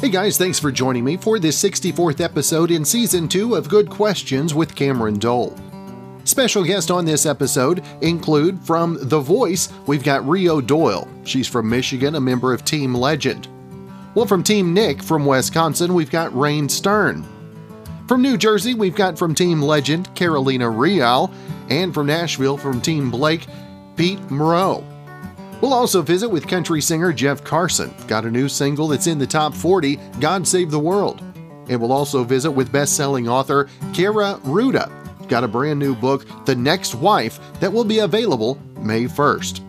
Hey guys, thanks for joining me for this 64th episode in Season 2 of Good Questions with Cameron Dole. Special guests on this episode include from The Voice, we've got Rio Doyle. She's from Michigan, a member of Team Legend. Well, from Team Nick from Wisconsin, we've got Raine Stern. From New Jersey, we've got from Team Legend, Carolina Rial. And from Nashville, from Team Blake, Pete Mroz. We'll also visit with country singer Jeff Carson. Got a new single that's in the top 40, God Save the World. And we'll also visit with best selling author Kaira Rouda. Got a brand new book, The Next Wife, that will be available May 1st.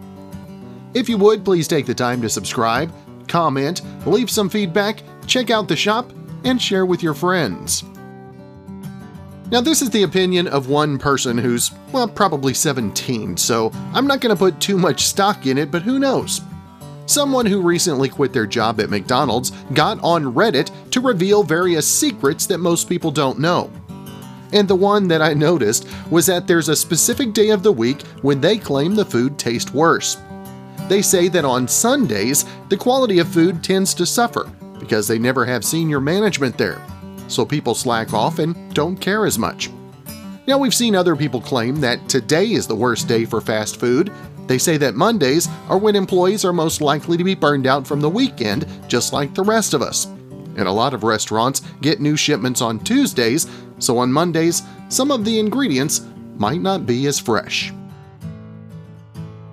If you would, please take the time to subscribe, comment, leave some feedback, check out the shop, and share with your friends. Now, this is the opinion of one person who's, well, probably 17, so I'm not going to put too much stock in it, but who knows? Someone who recently quit their job at McDonald's got on Reddit to reveal various secrets that most people don't know. And the one that I noticed was that there's a specific day of the week when they claim the food tastes worse. They say that on Sundays, the quality of food tends to suffer because they never have senior management there so people slack off and don't care as much. Now, we've seen other people claim that today is the worst day for fast food. They say that Mondays are when employees are most likely to be burned out from the weekend, just like the rest of us. And a lot of restaurants get new shipments on Tuesdays, so on Mondays, some of the ingredients might not be as fresh.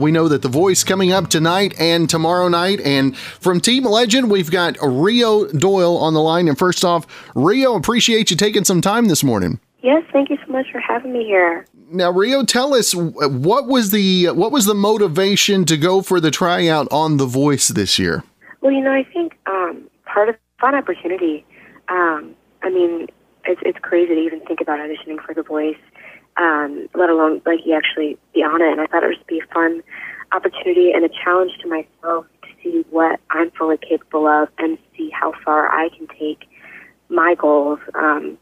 We know that The Voice coming up tonight and tomorrow night. And from Team Legend, we've got Rio Doyle on the line. And first off, Rio, appreciate you taking some time this morning. Yes, thank you so much for having me here. Now, Rio, tell us what was the what was the motivation to go for the tryout on The Voice this year? Well, you know, I think um, part of fun opportunity. Um, I mean, it's it's crazy to even think about auditioning for The Voice um, let alone like you actually be on it. And I thought it would be a fun opportunity and a challenge to myself to see what I'm fully capable of and see how far I can take my goals um,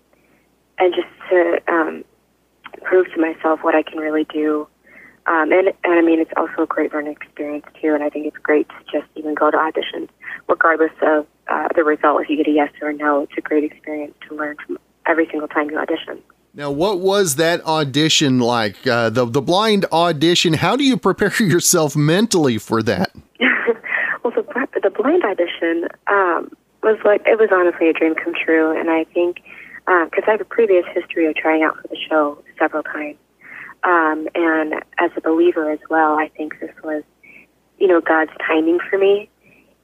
and just to um, prove to myself what I can really do. Um, and, and I mean, it's also a great learning experience too. And I think it's great to just even go to auditions, regardless of uh, the result. If you get a yes or a no, it's a great experience to learn from every single time you audition. Now, what was that audition like? Uh, the the blind audition. How do you prepare yourself mentally for that? well, the the blind audition um, was like it was honestly a dream come true, and I think because uh, I have a previous history of trying out for the show several times, um, and as a believer as well, I think this was, you know, God's timing for me,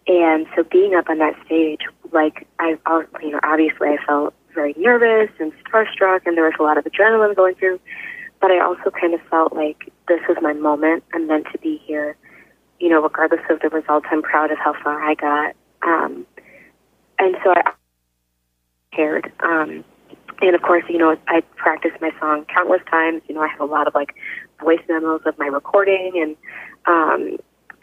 and so being up on that stage, like I, you know, obviously I felt very nervous and starstruck, and there was a lot of adrenaline going through. But I also kind of felt like this was my moment. I'm meant to be here. You know, regardless of the results, I'm proud of how far I got. Um, and so I cared. Um, and of course, you know, I practiced my song countless times. You know, I have a lot of like voice memos of my recording, and um,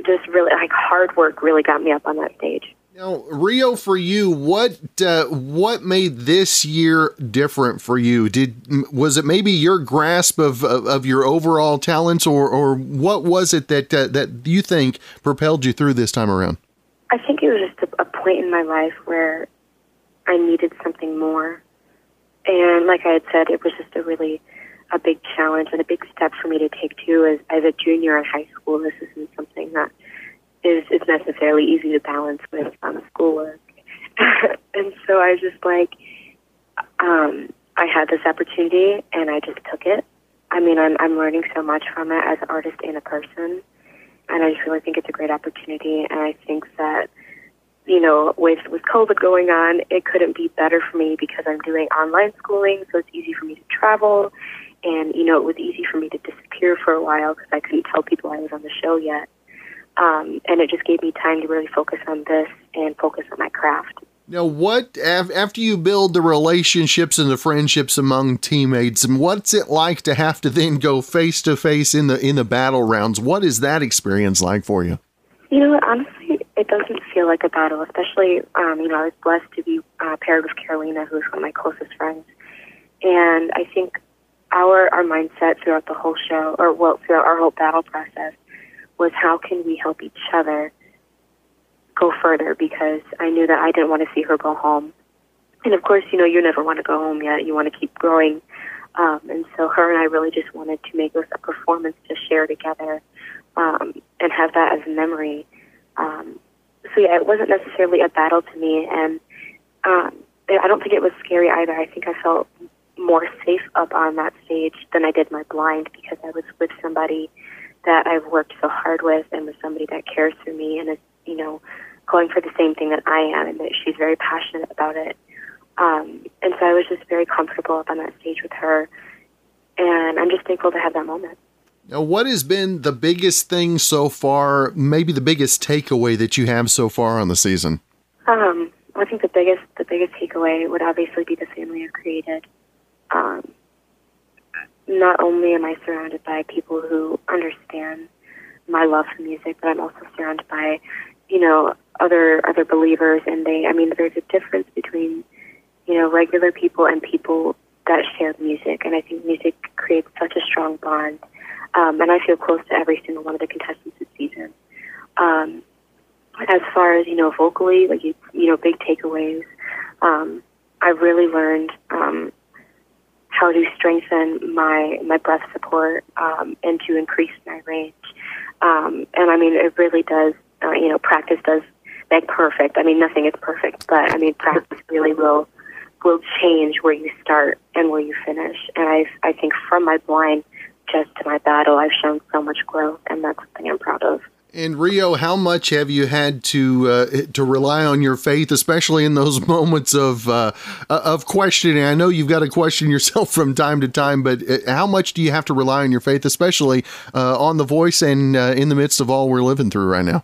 just really like hard work really got me up on that stage. Now, Rio, for you, what uh, what made this year different for you? Did was it maybe your grasp of of, of your overall talents, or or what was it that uh, that you think propelled you through this time around? I think it was just a, a point in my life where I needed something more, and like I had said, it was just a really a big challenge and a big step for me to take too. As as a junior in high school, this isn't something that is is necessarily easy to balance with um, schoolwork. and so I just like um, I had this opportunity and I just took it. I mean, I'm I'm learning so much from it as an artist and a person, and I just really think it's a great opportunity. And I think that you know, with with COVID going on, it couldn't be better for me because I'm doing online schooling, so it's easy for me to travel. And you know, it was easy for me to disappear for a while because I couldn't tell people I was on the show yet. Um, and it just gave me time to really focus on this and focus on my craft. Now, what after you build the relationships and the friendships among teammates, and what's it like to have to then go face to face in the in the battle rounds? What is that experience like for you? You know, honestly, it doesn't feel like a battle. Especially, um, you know, I was blessed to be uh, paired with Carolina, who's one of my closest friends, and I think our our mindset throughout the whole show, or well, throughout our whole battle process, was how can we help each other go further because I knew that I didn't want to see her go home. And of course, you know, you never want to go home yet. You want to keep growing. Um, and so her and I really just wanted to make this a performance to share together um, and have that as a memory. Um, so yeah, it wasn't necessarily a battle to me, and um, I don't think it was scary either. I think I felt more safe up on that stage than I did my blind because I was with somebody that I've worked so hard with and with somebody that cares for me and is, you know, going for the same thing that I am and that she's very passionate about it. Um, and so I was just very comfortable up on that stage with her. And I'm just thankful to have that moment. Now, what has been the biggest thing so far, maybe the biggest takeaway that you have so far on the season? Um, I think the biggest the biggest takeaway would obviously be the family I've created. Um, not only am I surrounded by people who understand my love for music, but I'm also surrounded by, you know, other other believers, and they. I mean, there's a difference between, you know, regular people and people that share music, and I think music creates such a strong bond. Um, and I feel close to every single one of the contestants this season. Um, as far as you know, vocally, like you, you know, big takeaways. Um, I've really learned um, how to strengthen my my breath support um, and to increase my range. Um, and I mean, it really does. Uh, you know, practice does make perfect. I mean, nothing is perfect, but I mean, practice really will will change where you start and where you finish. And I I think from my blind just to my battle, I've shown so much growth, and that's something I'm proud of. In Rio, how much have you had to uh, to rely on your faith, especially in those moments of uh, of questioning? I know you've got to question yourself from time to time, but uh, how much do you have to rely on your faith, especially uh, on the voice and uh, in the midst of all we're living through right now?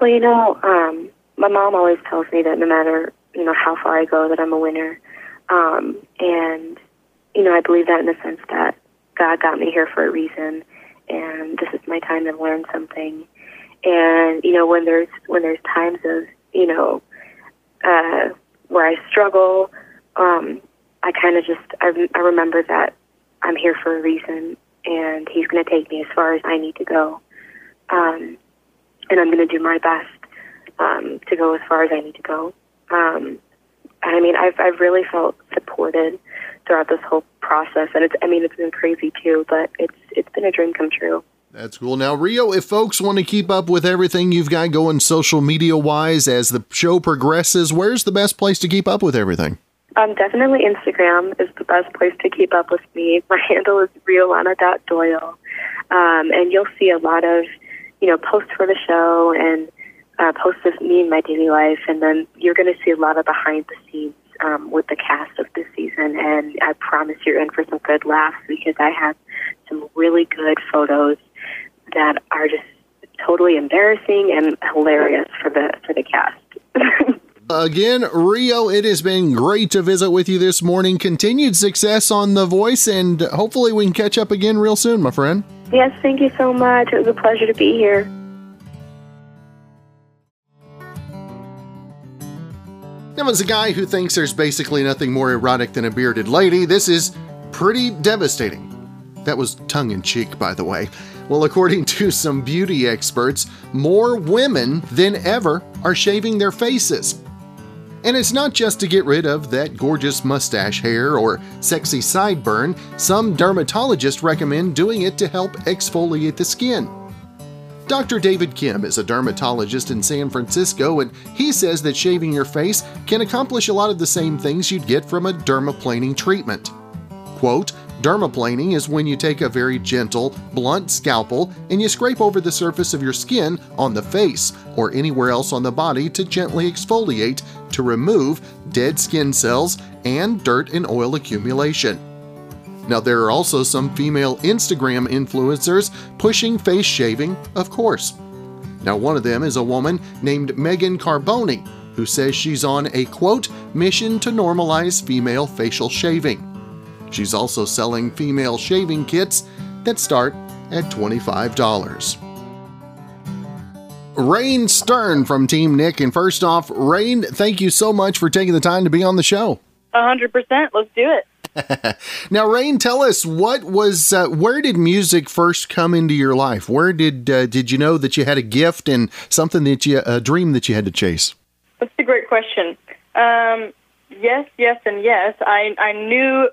Well, you know, um, my mom always tells me that no matter you know how far I go, that I'm a winner, um, and you know I believe that in the sense that God got me here for a reason, and this is my time to learn something and you know, when there's when there's times of you know uh, where I struggle, um, I kind of just I, I remember that I'm here for a reason, and He's going to take me as far as I need to go, um, and I'm going to do my best um, to go as far as I need to go. Um, and I mean, I've I've really felt supported throughout this whole process, and it's I mean it's been crazy too, but it's it's been a dream come true. That's cool. Now, Rio, if folks want to keep up with everything you've got going social media wise as the show progresses, where's the best place to keep up with everything? Um, definitely Instagram is the best place to keep up with me. My handle is riolana.doyle. Um, and you'll see a lot of, you know, posts for the show and uh, posts of me and my daily life. And then you're going to see a lot of behind the scenes um, with the cast of this season. And I promise you're in for some good laughs because I have some really good photos that are just totally embarrassing and hilarious for the for the cast. Again, Rio, it has been great to visit with you this morning. Continued success on The Voice, and hopefully we can catch up again real soon, my friend. Yes, thank you so much. It was a pleasure to be here. Now, as a guy who thinks there's basically nothing more erotic than a bearded lady, this is pretty devastating. That was tongue in cheek, by the way. Well, according to some beauty experts, more women than ever are shaving their faces. And it's not just to get rid of that gorgeous mustache hair or sexy sideburn, some dermatologists recommend doing it to help exfoliate the skin. Dr. David Kim is a dermatologist in San Francisco, and he says that shaving your face can accomplish a lot of the same things you'd get from a dermaplaning treatment. Quote, Dermaplaning is when you take a very gentle, blunt scalpel and you scrape over the surface of your skin on the face or anywhere else on the body to gently exfoliate to remove dead skin cells and dirt and oil accumulation. Now, there are also some female Instagram influencers pushing face shaving, of course. Now, one of them is a woman named Megan Carboni, who says she's on a quote, mission to normalize female facial shaving. She's also selling female shaving kits that start at $25. Raine Stern from Team Nick. And first off, Raine, thank you so much for taking the time to be on the show. 100%. Let's do it. now, Raine, tell us what was uh, where did music first come into your life? Where did uh, did you know that you had a gift and something that you a dream that you had to chase? That's a great question. Um, yes, yes, and yes. I I knew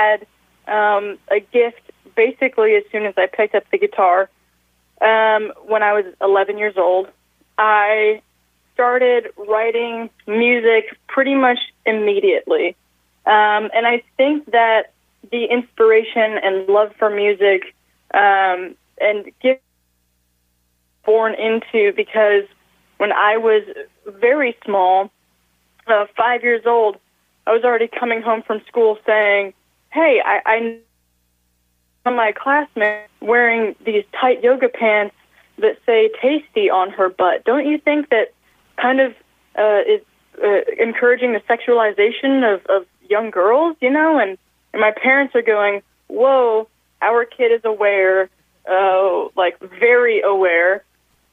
had um, a gift basically as soon as I picked up the guitar. Um, when I was 11 years old, I started writing music pretty much immediately. Um, and I think that the inspiration and love for music um, and get born into because when I was very small, uh, five years old, I was already coming home from school saying, "Hey, I, I of my classmates wearing these tight yoga pants that say tasty on her butt. Don't you think that kind of uh, is uh, encouraging the sexualization of, of young girls, you know? And, and my parents are going, whoa, our kid is aware, uh, like very aware.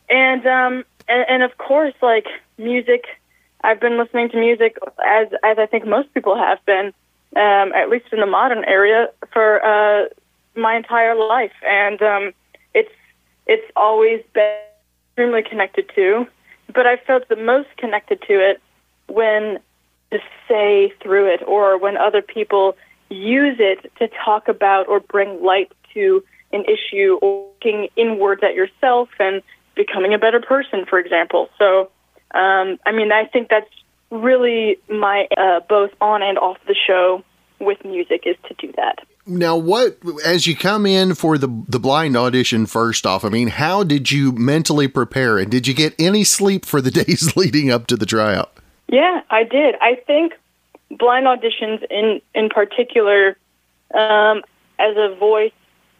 And, um, and, and of course, like music, I've been listening to music as, as I think most people have been, um, at least in the modern area for, uh, my entire life, and um, it's it's always been extremely connected to. But I felt the most connected to it when to say through it, or when other people use it to talk about or bring light to an issue, or looking inwards at yourself and becoming a better person, for example. So, um, I mean, I think that's really my uh, both on and off the show with music is to do that. Now, what as you come in for the the blind audition? First off, I mean, how did you mentally prepare, and did you get any sleep for the days leading up to the tryout? Yeah, I did. I think blind auditions, in in particular, um, as a voice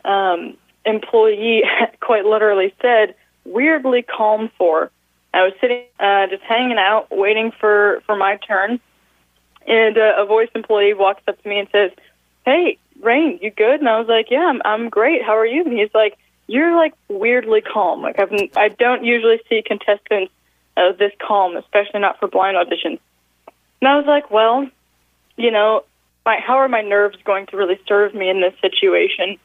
um, employee, quite literally said, weirdly calm for. I was sitting, uh, just hanging out, waiting for for my turn, and uh, a voice employee walks up to me and says, "Hey, Raine, you good? And I was like, yeah, I'm, I'm great. How are you? And he's like, you're like weirdly calm. Like I've, I don't usually see contestants uh, this calm, especially not for blind auditions. And I was like, well, you know, my, how are my nerves going to really serve me in this situation?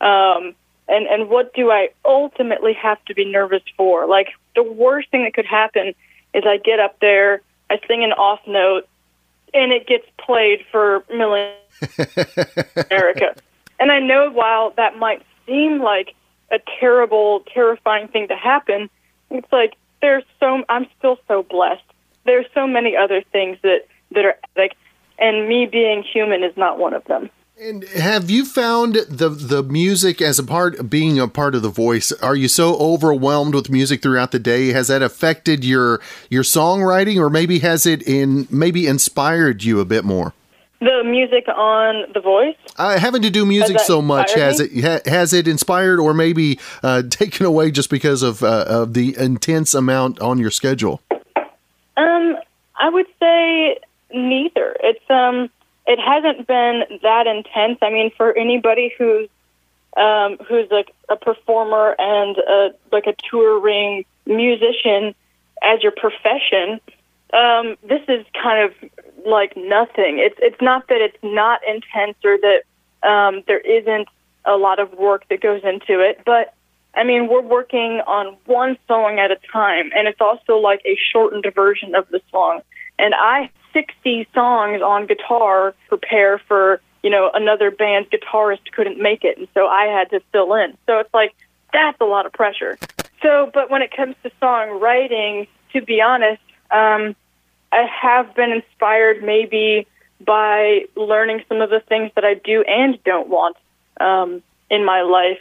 Um, and and what do I ultimately have to be nervous for? Like the worst thing that could happen is I get up there, I sing an off note, and it gets played for millions America. And I know while that might seem like a terrible, terrifying thing to happen, it's like there's so I'm still so blessed. There's so many other things that that are like, and me being human is not one of them. And have you found the the music as a part being a part of the voice? Are you so overwhelmed with music throughout the day? Has that affected your your songwriting, or maybe has it in maybe inspired you a bit more? The music on The Voice. Uh, having to do music so much has me? it ha, has it inspired or maybe uh, taken away just because of uh, of the intense amount on your schedule? Um, I would say neither. It's um it hasn't been that intense. I mean, for anybody who's um, who's like a performer and a, like a touring musician as your profession, um, this is kind of like nothing. It's it's not that it's not intense or that um, there isn't a lot of work that goes into it, but I mean, we're working on one song at a time, and it's also like a shortened version of the song. And I 60 songs on guitar prepare for, you know, another band's guitarist couldn't make it. And so I had to fill in. So it's like, that's a lot of pressure. So, but when it comes to songwriting, to be honest, um, I have been inspired maybe by learning some of the things that I do and don't want um, in my life,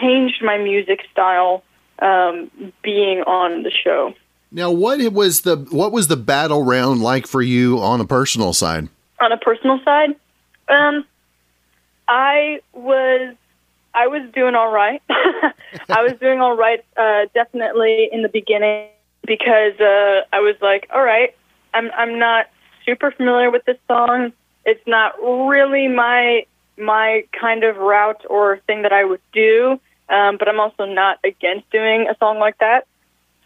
changed my music style um, being on the show. Now, what was the what was the battle round like for you on a personal side? On a personal side, um, I was I was doing all right. I was doing all right, uh, definitely in the beginning because uh, I was like, all right, I'm I'm not super familiar with this song. It's not really my my kind of route or thing that I would do, um, but I'm also not against doing a song like that.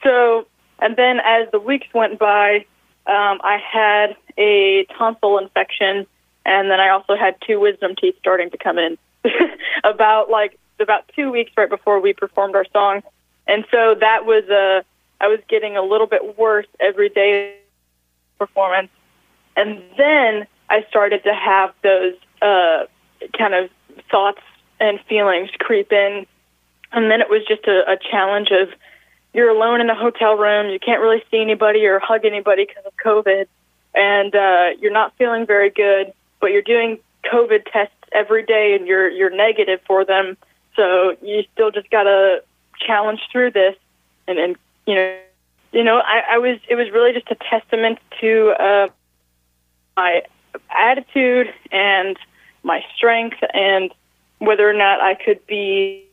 So and then as the weeks went by, um, I had a tonsil infection and then I also had two wisdom teeth starting to come in about like about two weeks right before we performed our song, and so that was a I was getting a little bit worse every day performance, and then I started to have those uh, kind of thoughts and feelings creep in, and then it was just a, a challenge of you're alone in a hotel room, you can't really see anybody or hug anybody because of COVID, and uh, you're not feeling very good, but you're doing COVID tests every day and you're you're negative for them. So you still just gotta challenge through this, and and you know, you know, I, I was it was really just a testament to uh, my attitude and my strength and whether or not I could be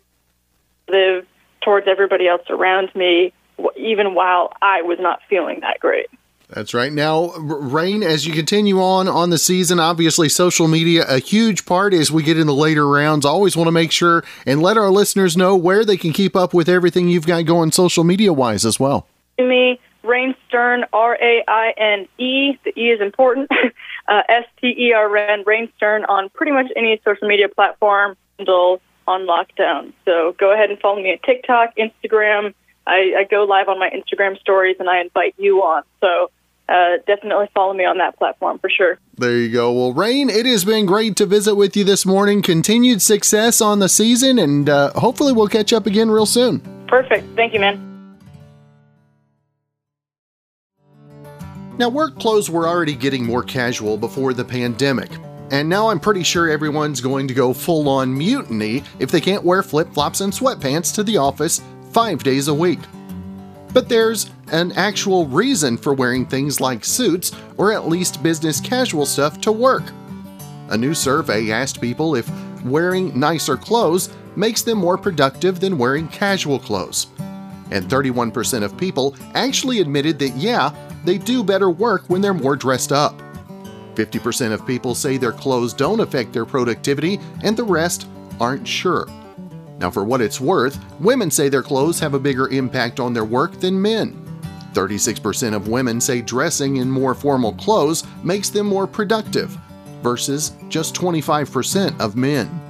live towards everybody else around me, even while I was not feeling that great. That's right. Now, Raine, as you continue on on the season, obviously social media a huge part as we get in the later rounds. Always want to make sure and let our listeners know where they can keep up with everything you've got going social media wise as well. Me, Raine Stern, R A I N E. The E is important. uh, S T E R N, Raine Stern on pretty much any social media platform handle on lockdown. So go ahead and follow me on TikTok, Instagram. I, I go live on my Instagram stories and I invite you on. So uh, definitely follow me on that platform for sure. There you go. Well, Raine, it has been great to visit with you this morning. Continued success on the season, and uh, hopefully we'll catch up again real soon. Perfect. Thank you, man. Now, work clothes were already getting more casual before the pandemic, and now I'm pretty sure everyone's going to go full on mutiny if they can't wear flip flops and sweatpants to the office five days a week. But there's an actual reason for wearing things like suits or at least business casual stuff to work. A new survey asked people if wearing nicer clothes makes them more productive than wearing casual clothes. And 31% of people actually admitted that, yeah, they do better work when they're more dressed up. 50% of people say their clothes don't affect their productivity, and the rest aren't sure. Now, for what it's worth, women say their clothes have a bigger impact on their work than men. 36% of women say dressing in more formal clothes makes them more productive, versus just 25% of men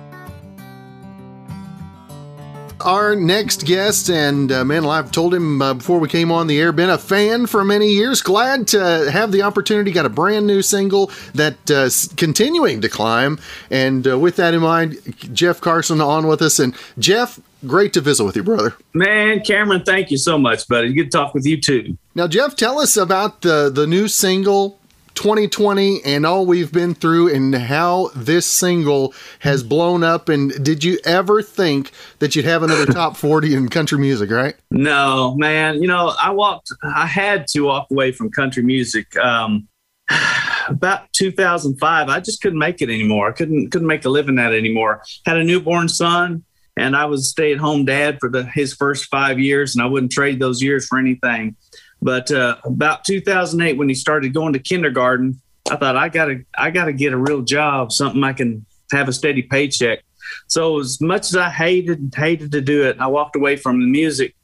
our next guest, and uh, man, I've told him uh, before we came on the air, been a fan for many years. Glad to have the opportunity. Got a brand new single that's uh, continuing to climb, and uh, with that in mind, Jeff Carson on with us. And Jeff, great to visit with you, brother. Man, Cameron, thank you so much, buddy. Good to talk with you too. Now, Jeff, tell us about the the new single 2020 and all we've been through and how this single has blown up. And did you ever think that you'd have another top 40 in country music right? No man. You know i walked i had to walk away from country music um, about 2005 i just couldn't make it anymore. I couldn't couldn't make a living at it anymore. Had a newborn son and i was a stay-at-home dad for the his first five years and i wouldn't trade those years for anything but uh, about 2008, when he started going to kindergarten, I thought I gotta I gotta get a real job, something I can have a steady paycheck. So as much as I hated hated to do it, I walked away from the music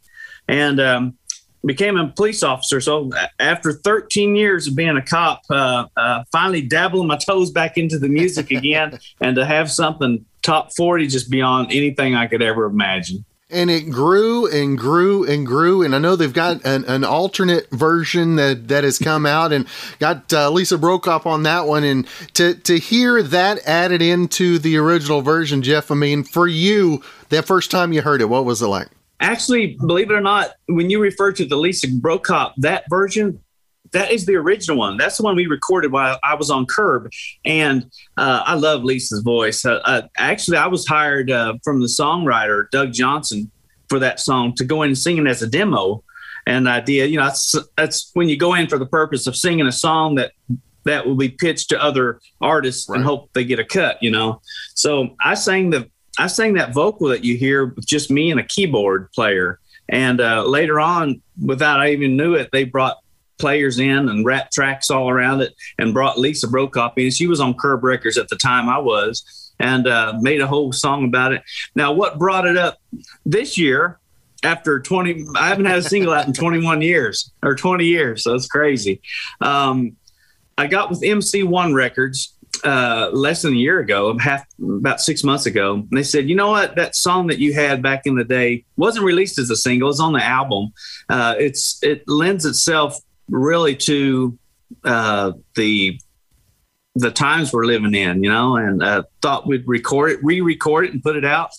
and um, became a police officer. So after 13 years of being a cop, uh, uh, finally dabbling my toes back into the music again, and to have something top 40 just beyond anything I could ever imagine and it grew and grew and grew. And I know they've got an, an alternate version that, that has come out and got uh, Lisa Brokop on that one. And to, to hear that added into the original version, Jeff, I mean, for you, that first time you heard it, what was it like? Actually, believe it or not, when you refer to the Lisa Brokop, that version, that is the original one. That's the one we recorded while I was on Curb, and uh, I love Lisa's voice. Uh, uh, actually, I was hired uh, from the songwriter Doug Johnson for that song to go in and sing it as a demo. And the idea, you know, that's, that's when you go in for the purpose of singing a song that that will be pitched to other artists right. and hope they get a cut. You know, so I sang the I sang that vocal that you hear with just me and a keyboard player. And uh, later on, without I even knew it, they brought players in and rap tracks all around it and brought Lisa Brokop in. She was on Curb Records at the time I was and uh, made a whole song about it. Now, what brought it up this year after 20, I haven't had a single out in 21 years or 20 years. So it's crazy. Um, I got with MC1 Records uh, less than a year ago, half about six months ago. And they said, you know what, that song that you had back in the day wasn't released as a single; it's on the album. Uh, it's it lends itself really to uh, the the times we're living in, you know, and uh, thought we'd record it, re-record it, and put it out.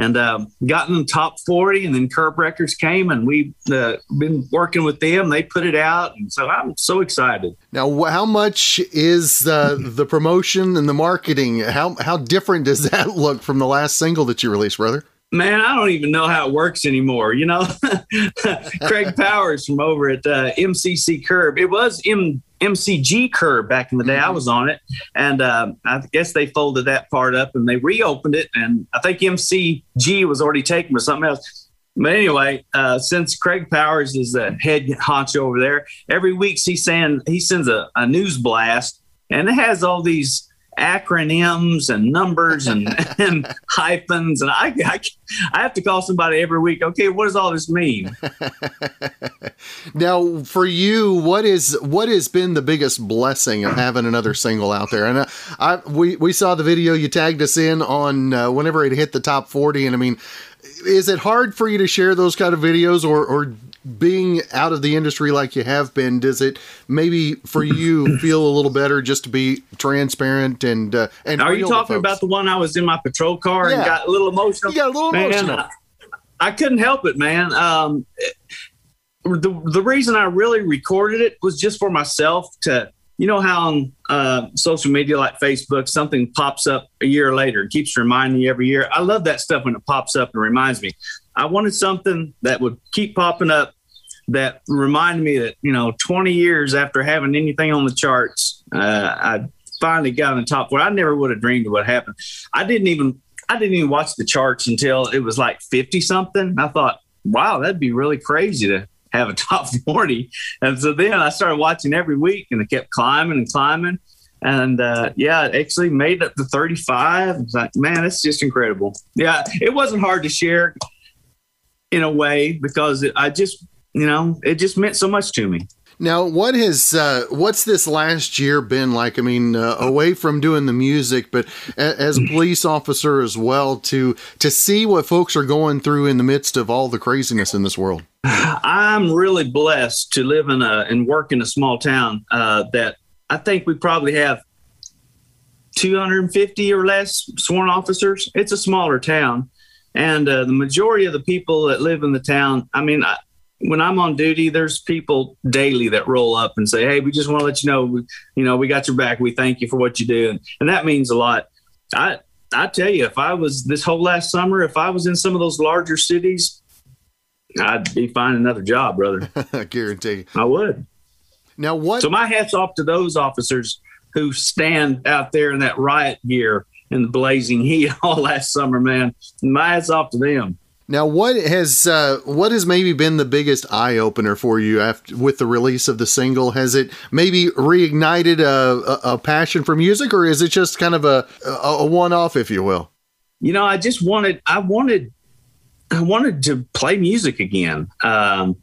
And uh, got in the top 40 and then curb records came and we've uh, been working with them. They put it out and so i'm so excited. Now how much is uh, the promotion and the marketing? How, how different does that look from the last single that you released brother man i don't even know how it works anymore you know craig powers from over at uh, mcc curb it was m MCG curb back in the day. Mm-hmm. I was on it, and uh, I guess they folded that part up and they reopened it. And I think MCG was already taken for something else. But anyway, uh, since Craig Powers is the head honcho over there, every week he send he sends a, a news blast, and it has all these acronyms and numbers and, and hyphens. And I, I, I, have to call somebody every week. Okay, what does all this mean? now, for you, what is what has been the biggest blessing of having another single out there? And uh, I, we we saw the video you tagged us in on uh, whenever it hit the top forty. And I mean, is it hard for you to share those kind of videos, or or being out of the industry like you have been, does it maybe for you feel a little better just to be transparent and uh, and are you talking about the one I was in my patrol car yeah. and got a little emotional? Yeah, a little man, emotional. I, I, couldn't help it, man. Um, the the reason I really recorded it was just for myself to. You know how on uh, social media like Facebook, something pops up a year later and keeps reminding you every year. I love that stuff when it pops up and reminds me. I wanted something that would keep popping up that reminded me that you know 20 years after having anything on the charts uh, i finally got on the top four i never would have dreamed of what happened. I didn't even i didn't even watch the charts until it was like 50 something. I thought wow that'd be really crazy to have a top 40 and so then i started watching every week and it kept climbing and climbing. And uh, yeah, it actually made it to 35. It's like, man, it's just incredible. Yeah, it wasn't hard to share in a way because I just you know, it just meant so much to me. Now, what has uh, what's this last year been like? I mean, uh, away from doing the music, but a- as a police officer as well, to to see what folks are going through in the midst of all the craziness in this world. I'm really blessed to live in a and work in a small town uh, that I think we probably have 250 or less sworn officers. It's a smaller town, and uh, the majority of the people that live in the town. I mean, I, when I'm on duty, there's people daily that roll up and say, "Hey, we just want to let you know, we, you know, we got your back. We thank you for what you do," and, and that means a lot. I I tell you, if I was this whole last summer, if I was in some of those larger cities, I'd be finding another job, brother. I guarantee. I would. Now what? So my hats off to those officers who stand out there in that riot gear in the blazing heat all last summer, man. My hats off to them. Now, what has uh, what has maybe been the biggest eye opener for you after with the release of the single? Has it maybe reignited a, a, a passion for music, or is it just kind of a a, a one off, if you will? You know, I just wanted I wanted I wanted to play music again. Um,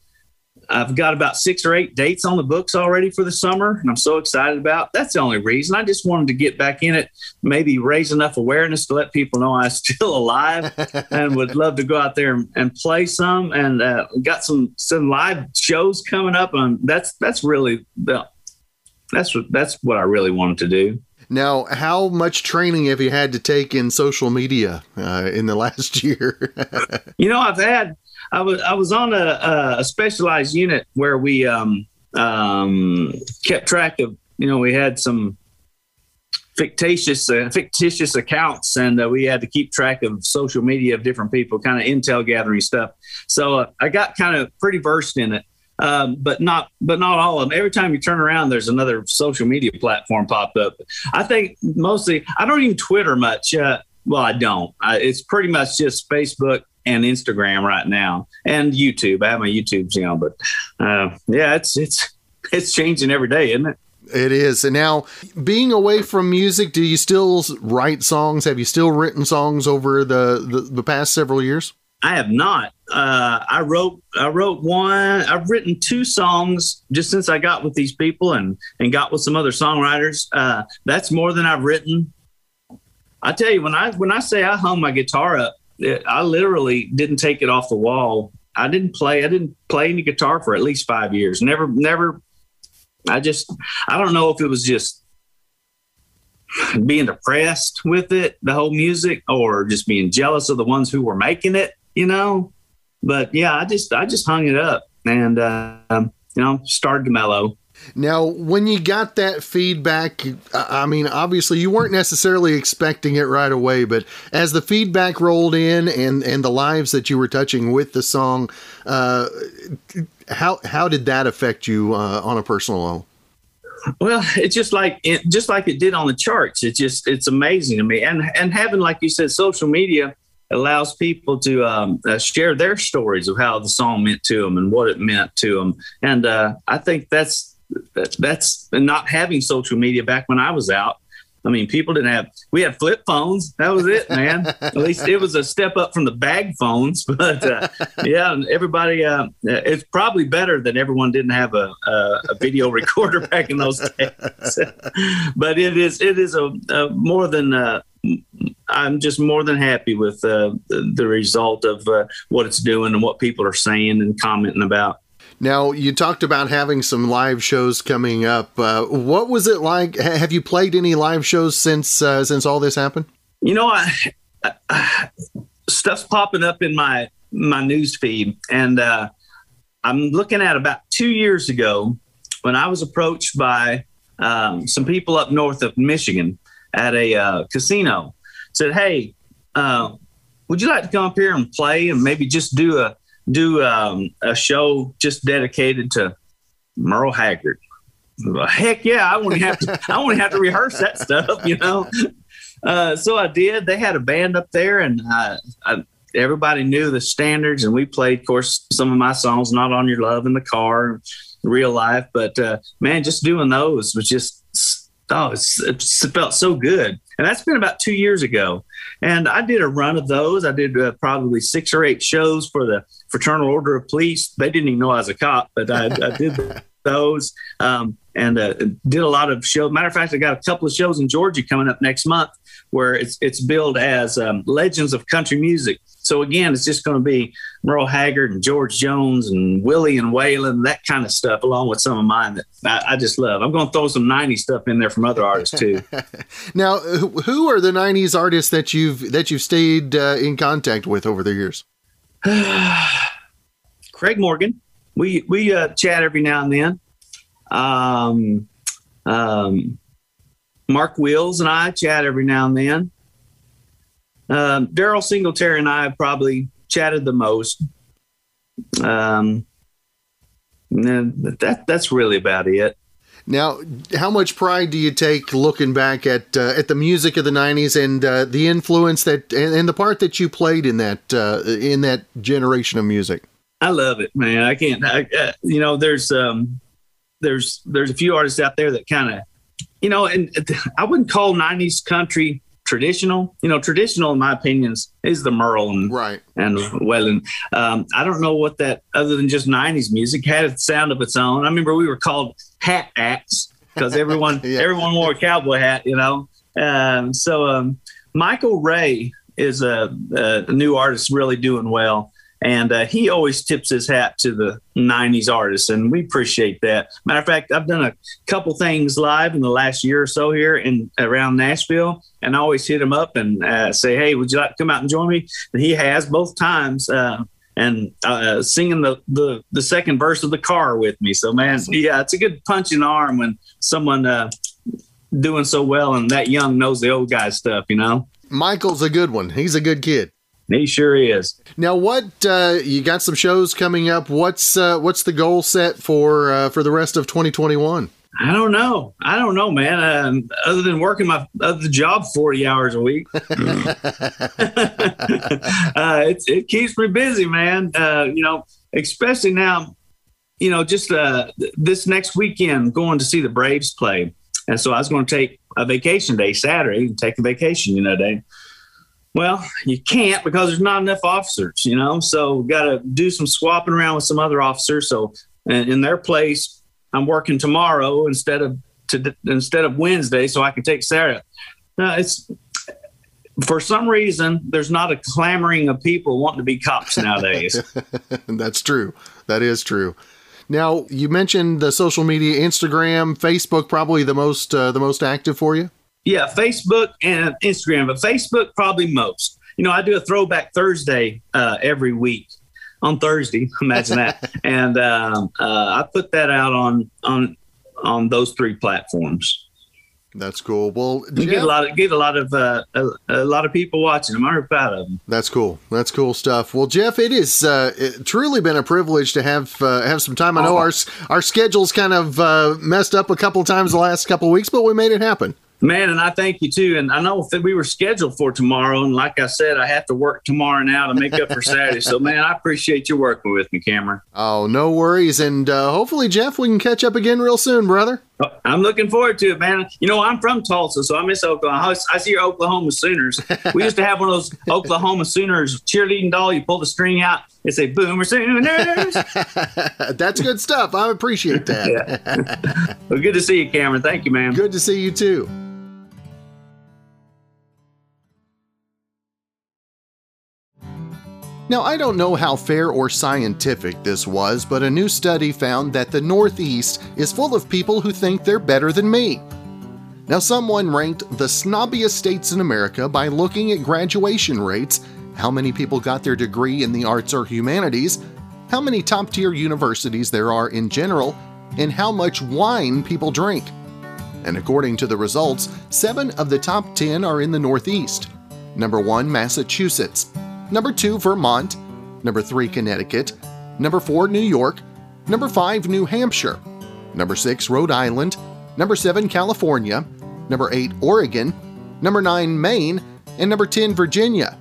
I've got about six or eight dates on the books already for the summer, and I'm so excited about. That's the only reason. I just wanted to get back in it, maybe raise enough awareness to let people know I'm still alive, and would love to go out there and, and play some. And uh, got some some live shows coming up, and that's that's really the that's what that's what I really wanted to do. Now, how much training have you had to take in social media uh, in the last year? you know, I've had I was I was on a, a specialized unit where we um, um, kept track of. You know, we had some fictitious uh, fictitious accounts, and uh, we had to keep track of social media of different people, kind of intel gathering stuff. So uh, I got kind of pretty versed in it, um, but not but not all of them. Every time you turn around, there's another social media platform pop up. I think mostly I don't even Twitter much. Uh, well, I don't. I, it's pretty much just Facebook, and Instagram right now, and YouTube. I have my YouTube channel, but uh, yeah, it's it's it's changing every day, isn't it? It is. And now, being away from music, do you still write songs? Have you still written songs over the the, the past several years? I have not. Uh, I wrote I wrote one. I've written two songs just since I got with these people and and got with some other songwriters. Uh, that's more than I've written. I tell you when I when I say I hung my guitar up, it, I literally didn't take it off the wall. I didn't play. I didn't play any guitar for at least five years. Never, never. I just I don't know if it was just being depressed with it, the whole music, or just being jealous of the ones who were making it you know. But yeah, I just I just hung it up and uh, you know started to mellow. Now, when you got that feedback, I mean, obviously you weren't necessarily expecting it right away, but as the feedback rolled in and and the lives that you were touching with the song, uh, how how did that affect you uh, on a personal level? Well, it's just like it, just like it did on the charts. It's just it's amazing to me, and and having like you said, social media allows people to um, uh, share their stories of how the song meant to them and what it meant to them. And uh, I think that's that's not having social media back when I was out. I mean, people didn't have. We had flip phones. That was it, man. At least it was a step up from the bag phones. But uh, yeah, everybody. Uh, it's probably better that everyone didn't have a, a, a video recorder back in those days. but it is it is a, a more than uh, I'm just more than happy with uh, the, the, result of uh, what it's doing and what people are saying and commenting about. Now, you talked about having some live shows coming up. Uh, what was it like? Have you played any live shows since uh, since all this happened? You know, I, I, stuff's popping up in my my news feed, and uh, I'm looking at about two years ago when I was approached by um, some people up north of Michigan at a uh, casino said, "Hey, uh, would you like to come up here and play and maybe just do a do um, a show just dedicated to Merle Haggard?" Heck yeah, I to have to. I to have to rehearse that stuff, you know. Uh, so I did. They had a band up there, and I, I, everybody knew the standards. And we played, of course, some of my songs, "Not on Your Love" in the car, real life. But uh, man, just doing those was just oh, it felt so good. And that's been about two years ago. And I did a run of those. I did uh, probably six or eight shows for the Fraternal Order of Police. They didn't even know I was a cop, but I, I did those um, and uh, did a lot of shows. Matter of fact, I got a couple of shows in Georgia coming up next month where it's it's billed as um, Legends of Country Music. So again, it's just going to be Merle Haggard and George Jones and Willie and Waylon, that kind of stuff, along with some of mine that I, I just love. I'm going to throw some '90s stuff in there from other artists too. now, who are the '90s artists that you've that you've stayed uh, in contact with over the years? Craig Morgan. We we uh, chat every now and then. Um, um, Mark Wills and I chat every now and then. Um, Daryle Singletary and I have probably chatted the most. Um, that that's really about it. Now, how much pride do you take looking back at uh, at the music of the '90s and uh, the influence that and, and, the part that you played in that uh, in that generation of music? I love it, man. I can't. I, uh, you know, there's um, there's there's a few artists out there that kind of, you know, and I wouldn't call '90s country traditional. You know, traditional in my opinion is, is the Merle and right and Waylon. Um, I don't know what that other than just '90s music had a sound of its own. I remember we were called hat acts because everyone yeah. everyone wore a cowboy hat. You know, um, so um, Michael Ray is a, a new artist really doing well and uh, he always tips his hat to the 90s artists and we appreciate that. Matter of fact i've done a couple things live in the last year or so here in around nashville and i always hit him up and uh, say hey would you like to come out and join me? And he has both times uh, and uh, singing the, the the second verse of the car with me. So man yeah it's a good punch in the arm when someone uh, doing so well and that young knows the old guy stuff you know? Michael's a good one. He's a good kid he sure is. Now, what uh, you got some shows coming up? What's uh, what's the goal set for uh, for the rest of 2021? I don't know. I don't know, man. Um, other than working my other job 40 hours a week, uh, it, it keeps me busy, man. Uh, you know, especially now, you know, just uh, this next weekend, going to see the Braves play. And so I was going to take a vacation day Saturday and take a vacation, you know, day Well, you can't because there's not enough officers, you know. So got to do some swapping around with some other officers. So in their place, I'm working tomorrow instead of to instead of Wednesday, so I can take Sarah. Uh, it's for some reason there's not a clamoring of people wanting to be cops nowadays. That's true. That is true. Now you mentioned the social media, Instagram, Facebook, probably the most uh, the most active for you. Yeah, Facebook and Instagram, but Facebook probably most. You know, I do a throwback Thursday uh, every week on Thursday. Imagine that, and um, uh, I put that out on on on those three platforms. That's cool. Well, you get a lot of get a lot of uh, a, a, lot of people watching. I'm very proud of them. That's cool. That's cool stuff. Well, Jeff, it has uh, it truly been a privilege to have uh, have some time. I know oh. our our schedules kind of uh, messed up a couple times the last couple of weeks, but we made it happen. Man, and I thank you too. And I know that we were scheduled for tomorrow, and like I said, I have to work tomorrow now to make up for Saturday. so, man, I appreciate you working with me, Cameron. Oh, no worries. And uh, hopefully, Jeff, we can catch up again real soon, brother. Oh, I'm looking forward to it, man. You know, I'm from Tulsa, so I miss Oklahoma. I see your Oklahoma Sooners. we used to have one of those Oklahoma Sooners cheerleading doll. You pull the string out, they say "Boomer Sooners." That's good stuff. I appreciate that. yeah. well, good to see you, Cameron. Thank you, man. Good to see you too. Now, I don't know how fair or scientific this was, but a new study found that the Northeast is full of people who think they're better than me. Now, someone ranked the snobbiest states in America by looking at graduation rates, how many people got their degree in the arts or humanities, how many top tier universities there are in general, and how much wine people drink. And according to the results, seven of the top 10 are in the Northeast. Number one, Massachusetts. Number 2, Vermont. Number 3, Connecticut. Number 4, New York. Number 5, New Hampshire. Number 6, Rhode Island. Number 7, California. Number 8, Oregon. Number 9, Maine. And number 10, Virginia.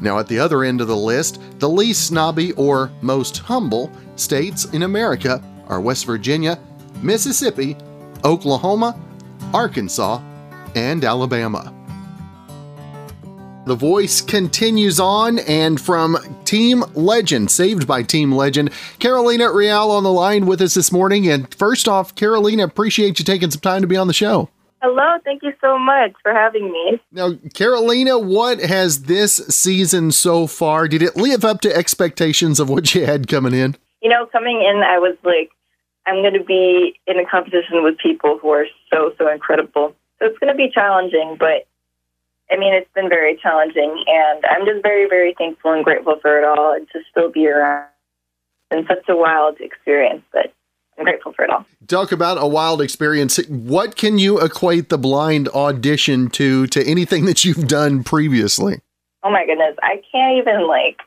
Now, at the other end of the list, the least snobby or most humble states in America are West Virginia, Mississippi, Oklahoma, Arkansas, and Alabama. The voice continues on, and from Team Legend, saved by Team Legend, Carolina Rial on the line with us this morning. And first off, Carolina, appreciate you taking some time to be on the show. Hello, thank you so much for having me. Now, Carolina, what has this season so far? Did it live up to expectations of what you had coming in? You know, coming in, I was like, I'm going to be in a competition with people who are so, so incredible. So it's going to be challenging, but I mean, it's been very challenging, and I'm just very, very thankful and grateful for it all, and to still be around. It's been such a wild experience, but I'm grateful for it all. Talk about a wild experience. What can you equate the blind audition to to anything that you've done previously? Oh my goodness, I can't even like.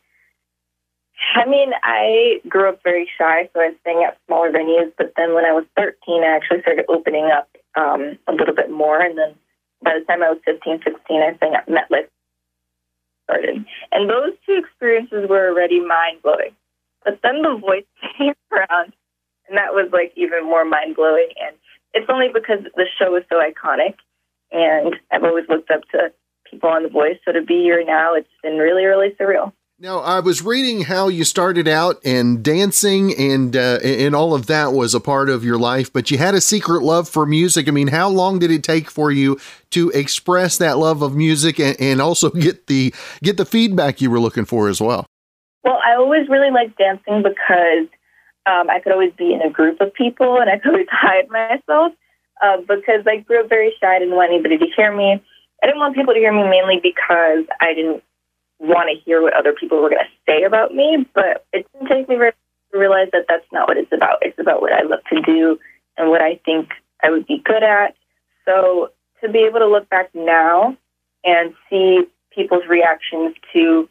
I mean, I grew up very shy, so I sang at smaller venues. But then when I was 13, I actually started opening up um, a little bit more, and then by the time I was 15, 16, I sang at MetLife Stadium. And those two experiences were already mind blowing. But then the voice came around, and that was like even more mind blowing. And it's only because the show is so iconic, and I've always looked up to people on The Voice. So to be here now, it's been really, really surreal. Now, I was reading how you started out and dancing and uh, and all of that was a part of your life, but you had a secret love for music. I mean, how long did it take for you to express that love of music and, and also get the get the feedback you were looking for as well? Well, I always really liked dancing because um, I could always be in a group of people and I could always hide myself uh, because I grew up very shy. I didn't want anybody to hear me. I didn't want people to hear me mainly because I didn't want to hear what other people were going to say about me, but it didn't take me very to realize that that's not what it's about. It's about what I love to do and what I think I would be good at. So to be able to look back now and see people's reactions to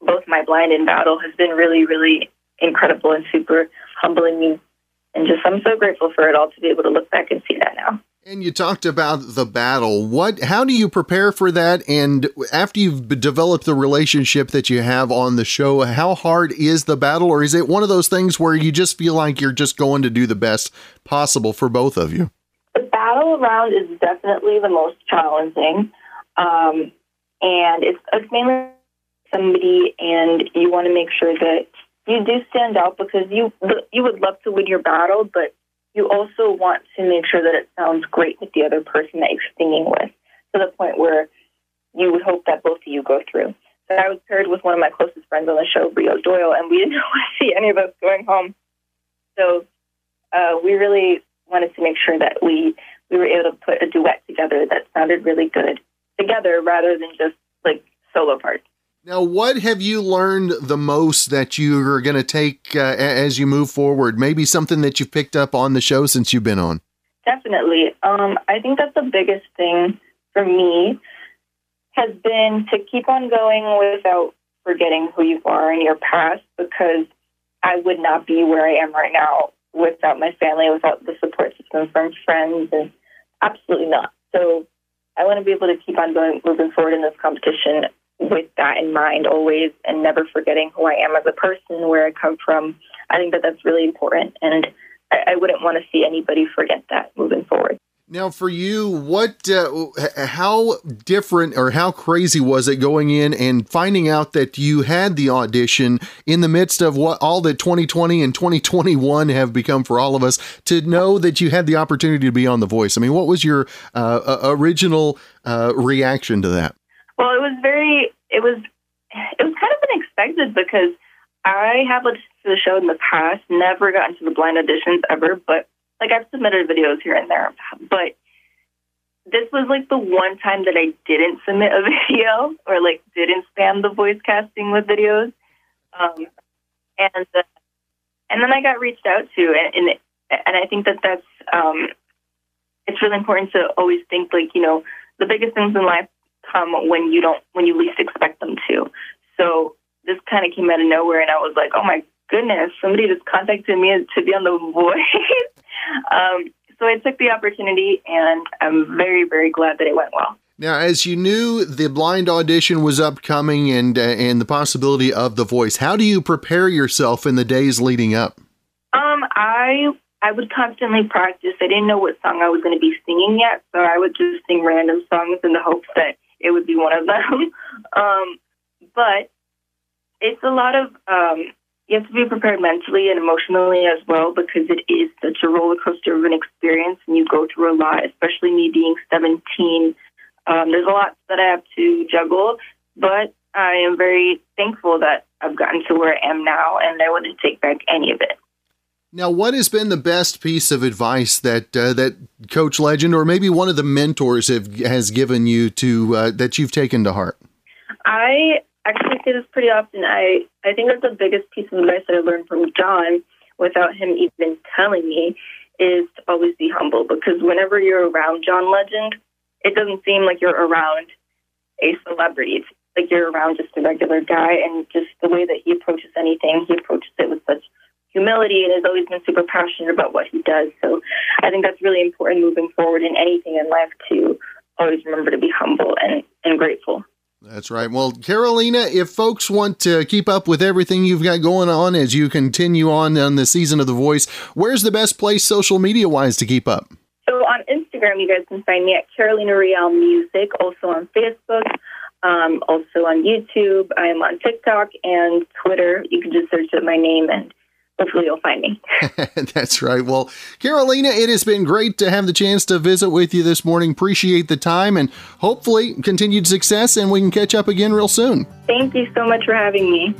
both my blind and battle has been really, really incredible and super humbling me. And just I'm so grateful for it all to be able to look back and see that now. And you talked about the battle. What? How do you prepare for that? And after you've developed the relationship that you have on the show, how hard is the battle, or is it one of those things where you just feel like you're just going to do the best possible for both of you? The battle round is definitely the most challenging. Um, and it's, it's mainly somebody, and you want to make sure that you do stand out because you you would love to win your battle, but you also want to make sure that it sounds great with the other person that you're singing with, to the point where you would hope that both of you go through. So I was paired with one of my closest friends on the show, Rio Doyle, and we didn't see any of us going home. So uh, we really wanted to make sure that we we were able to put a duet together that sounded really good together rather than just like solo parts. Now, what have you learned the most that you are going to take uh, as you move forward? Maybe something that you've picked up on the show since you've been on. Definitely. Um, I think that's the biggest thing for me has been to keep on going without forgetting who you are in your past because I would not be where I am right now without my family, without the support system from friends, and absolutely not. So I want to be able to keep on going, moving forward in this competition with that in mind always and never forgetting who I am as a person, where I come from. I think that that's really important. And I, I wouldn't want to see anybody forget that moving forward. Now, for you, what, uh, how different or how crazy was it going in and finding out that you had the audition in the midst of what all that 2020 and 2021 have become for all of us to know that you had the opportunity to be on The Voice? I mean, what was your uh, original uh, reaction to that? Well, it was very, it was, it was kind of unexpected because I have listened to the show in the past, never gotten to the blind auditions ever, but like I've submitted videos here and there, but this was like the one time that I didn't submit a video or like didn't spam the voice casting with videos. Um, and uh, and then I got reached out to, and and, and I think that that's um, it's really important to always think like you know the biggest things in life come when you don't when you least expect them to. So this kind of came out of nowhere, and I was like, oh my goodness, somebody just contacted me to be on The Voice. um, so I took the opportunity, and I'm very very glad that it went well. Now, as you knew the blind audition was upcoming and uh, and the possibility of The Voice, how do you prepare yourself in the days leading up? Um, I I would constantly practice. I didn't know what song I was going to be singing yet, so I would just sing random songs in the hopes that it would be one of them. um, but it's a lot of um, you have to be prepared mentally and emotionally as well because it is such a roller coaster of an experience, and you go through a lot. Especially me being 17, um, there's a lot that I have to juggle, but I am very thankful that I've gotten to where I am now, and I wouldn't take back any of it. Now, what has been the best piece of advice that uh, that Coach Legend, or maybe one of the mentors, have, has given you to uh, that you've taken to heart? I actually say this pretty often. I I think that the biggest piece of advice that I learned from John, without him even telling me, is to always be humble. Because whenever you're around John Legend, it doesn't seem like you're around a celebrity. It's like you're around just a regular guy, and just the way that he approaches anything, he approaches it with such humility and has always been super passionate about what he does. So I think that's really important moving forward in anything in life to always remember to be humble and, and grateful. That's right. Well, Carolina, if folks want to keep up with everything you've got going on as you continue on on the season of The Voice, where's the best place social media wise to keep up? So on Instagram, you guys can find me at Carolina Rial Music, also on Facebook, um, also on YouTube. I am on TikTok and Twitter. You can just search up my name and hopefully you'll find me. That's right. Well, Carolina, it has been great to have the chance to visit with you this morning. Appreciate the time and hopefully continued success, and we can catch up again real soon. Thank you so much for having me.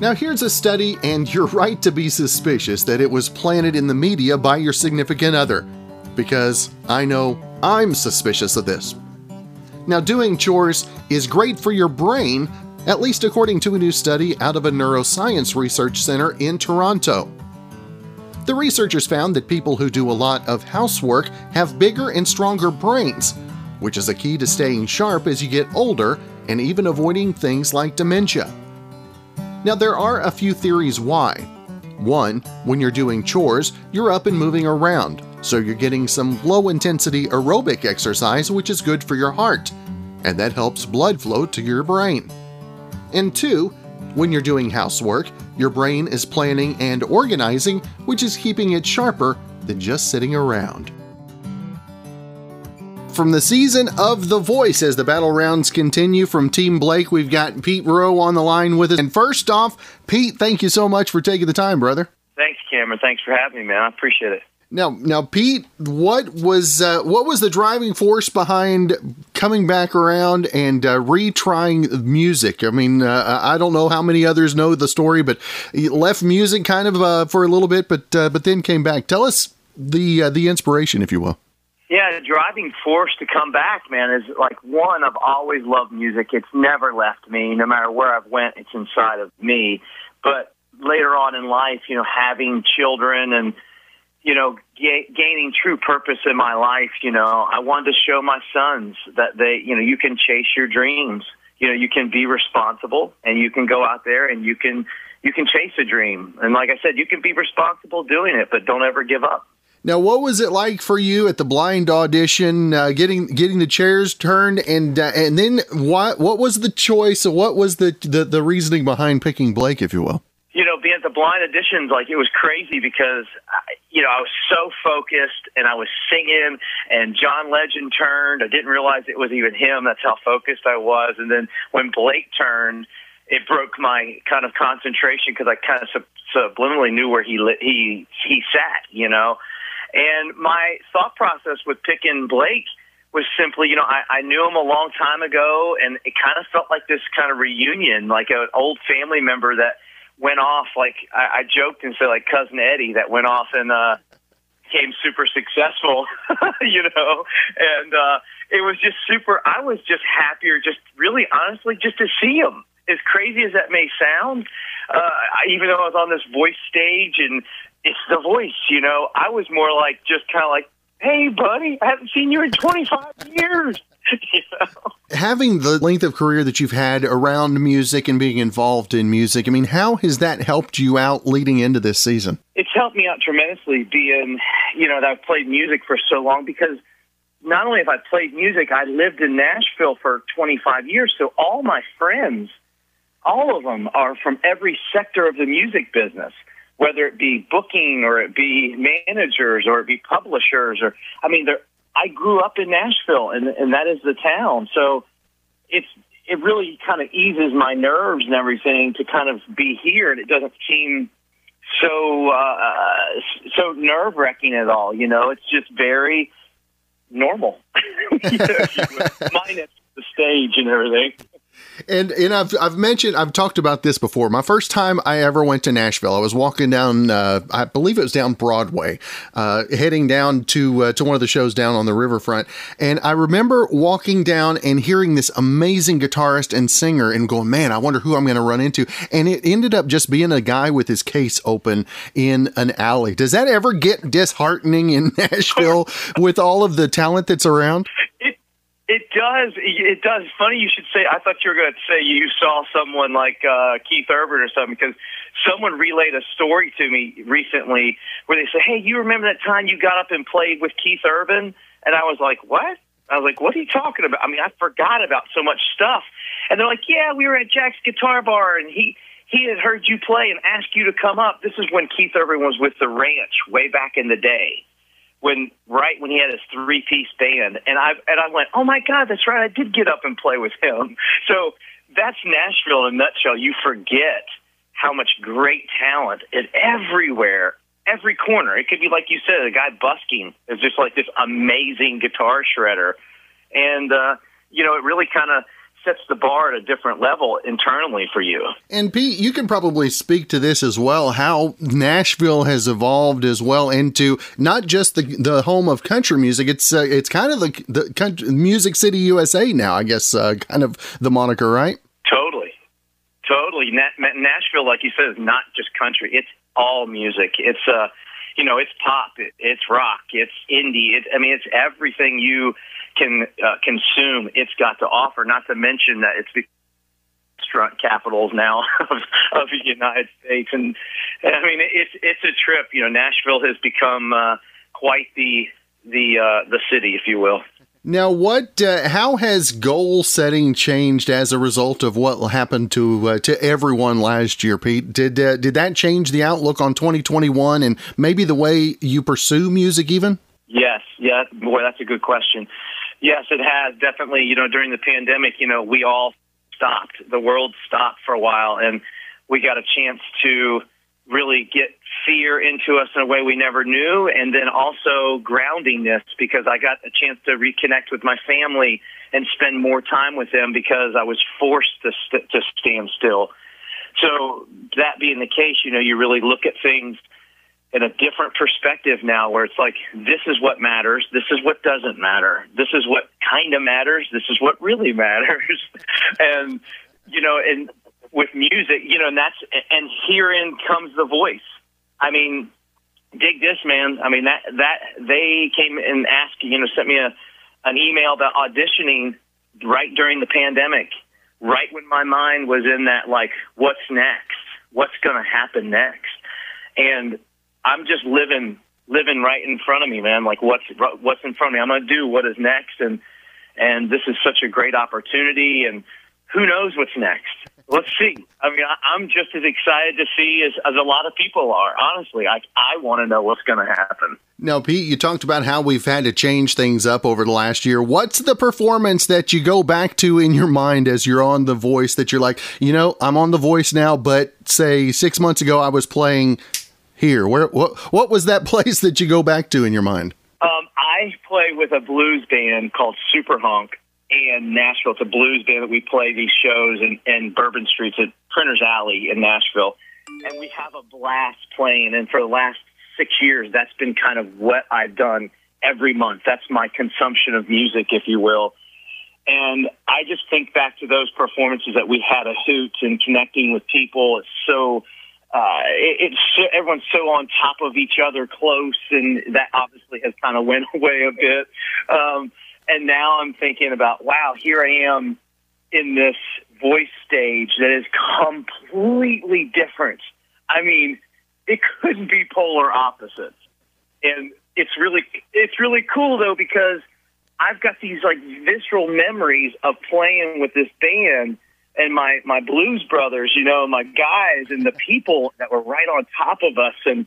Now, here's a study, and you're right to be suspicious that it was planted in the media by your significant other, because I know I'm suspicious of this. Now, doing chores is great for your brain, at least according to a new study out of a neuroscience research center in Toronto. The researchers found that people who do a lot of housework have bigger and stronger brains, which is a key to staying sharp as you get older and even avoiding things like dementia. Now, there are a few theories why. One, when you're doing chores, you're up and moving around, so you're getting some low intensity aerobic exercise, which is good for your heart, and that helps blood flow to your brain. And two, when you're doing housework, your brain is planning and organizing, which is keeping it sharper than just sitting around. from the season of The Voice as the battle rounds continue from Team Blake. We've got Pete Mroz on the line with us. And first off, Pete, thank you so much for taking the time, brother. Thanks, Cameron. Thanks for having me, man. I appreciate it. Now, now, Pete, what was uh, what was the driving force behind coming back around and uh, retrying music? I mean, uh, I don't know how many others know the story, but left music kind of uh, for a little bit, but uh, but then came back. Tell us the uh, the inspiration, if you will. Yeah, the driving force to come back, man, is like one. I've always loved music. It's never left me. No matter where I've went, it's inside of me. But later on in life, you know, having children and you know, ga- gaining true purpose in my life, you know, I wanted to show my sons that they, you know, you can chase your dreams. You know, you can be responsible and you can go out there and you can you can chase a dream. And like I said, you can be responsible doing it, but don't ever give up. Now, what was it like for you at the blind audition, uh, getting getting the chairs turned, and uh, and then what what was the choice? What was the, the the reasoning behind picking Blake, if you will? You know, being at the blind auditions, like it was crazy because, you know, I was so focused and I was singing and John Legend turned. I didn't realize it was even him. That's how focused I was. And then when Blake turned, it broke my kind of concentration because I kind of sub- subliminally knew where he li- he he sat, you know. And my thought process with picking Blake was simply, you know, I, I knew him a long time ago, and it kind of felt like this kind of reunion, like an old family member that went off like I, I joked and said like cousin Eddie that went off and uh became super successful, you know, and uh it was just super I was just happier just really honestly just to see him. As crazy as that may sound, uh even though I was on this voice stage and it's the voice, you know, I was more like just kind of like, "Hey buddy, I haven't seen you in 25 years." you know? Having the length of career that you've had around music and being involved in music, I mean, how has that helped you out leading into this season? It's helped me out tremendously being, you know, that I've played music for so long because not only have I played music, I lived in Nashville for 25 years. So all my friends, all of them are from every sector of the music business, whether it be booking or it be managers or it be publishers or, I mean, they're I grew up in Nashville, and and that is the town. So it's it really kind of eases my nerves and everything to kind of be here, and it doesn't seem so uh, so nerve wracking at all. You know, it's just very normal, minus the stage and everything. And and I've I've mentioned I've talked about this before. My first time I ever went to Nashville, I was walking down, uh, I believe it was down Broadway, uh, heading down to uh, to one of the shows down on the riverfront, and I remember walking down and hearing this amazing guitarist and singer, and going, man, I wonder who I'm going to run into. And it ended up just being a guy with his case open in an alley. Does that ever get disheartening in Nashville with all of the talent that's around? It does. It does. Funny you should say. I thought you were going to say you saw someone like uh, Keith Urban or something because someone relayed a story to me recently where they say, "Hey, you remember that time you got up and played with Keith Urban?" And I was like, "What?" I was like, "What are you talking about?" I mean, I forgot about so much stuff. And they're like, "Yeah, we were at Jack's Guitar Bar, and he." He had heard you play and asked you to come up. This is when Keith Urban was with the Ranch way back in the day when right when he had his three piece band and I and I went, Oh my God, that's right, I did get up and play with him. So that's Nashville in a nutshell. You forget how much great talent is everywhere, every corner. It could be like you said, a guy busking is just like this amazing guitar shredder. And uh, you know, it really kinda sets the bar at a different level internally for you. And Pete, you can probably speak to this as well. How Nashville has evolved as well into not just the the home of country music. It's uh, it's kind of the the country, Music City USA now. I guess uh, kind of the moniker, right? Totally, totally. Na- Nashville, like you said, is not just country. It's all music. It's uh, you know, it's pop, it, it's rock, it's indie. It, I mean, it's everything you can uh, consume, it's got to offer. Not to mention that it's the restaurant capitals now of, of the United States, and, and I mean it's it's a trip. You know, Nashville has become uh, quite the the uh, the city, if you will. Now, what? Uh, how has goal setting changed as a result of what happened to uh, to everyone last year, Pete? Did uh, did that change the outlook on 2021 and maybe the way you pursue music, even? Yes, yeah. Boy, that's a good question Yes, it has definitely. You know, during the pandemic, you know, we all stopped. The world stopped for a while, and we got a chance to really get fear into us in a way we never knew, and then also groundingness because I got a chance to reconnect with my family and spend more time with them because I was forced to st- to stand still. So that being the case, you know, you really look at things in a different perspective now where it's like this is what matters this is what doesn't matter this is what kind of matters this is what really matters. And you know and with music you know and that's and herein comes the voice. I mean dig this man. I mean that that they came and asked you know sent me a an email about auditioning right during the pandemic right when my mind was in that like what's next? What's going to happen next? And I'm just living living right in front of me, man. Like what's what's in front of me. I'm to do what is next, and and this is such a great opportunity. And who knows what's next? Let's see. I mean, I'm just as excited to see as, as a lot of people are. Honestly, I I want to know what's going to happen. Now, Pete, you talked about how we've had to change things up over the last year. What's the performance that you go back to in your mind as you're on The Voice that you're like, you know, I'm on The Voice now, but say six months ago I was playing here? Where what what was that place that you go back to in your mind? Um, I play with a blues band called Super Honk in Nashville. It's a blues band that we play these shows in, in Bourbon Streets at Printer's Alley in Nashville, and we have a blast playing. And for the last six years, that's been kind of what I've done every month. That's my consumption of music, if you will. And I just think back to those performances that we had a hoot and connecting with people. It's so uh, it, it's everyone's so on top of each other, close, and that obviously has kind of went away a bit. Um, and now I'm thinking about, wow, here I am in this voice stage that is completely different. I mean, it couldn't be polar opposites, and it's really it's really cool though because I've got these like visceral memories of playing with this band and my my blues brothers, you know, my guys and the people that were right on top of us, and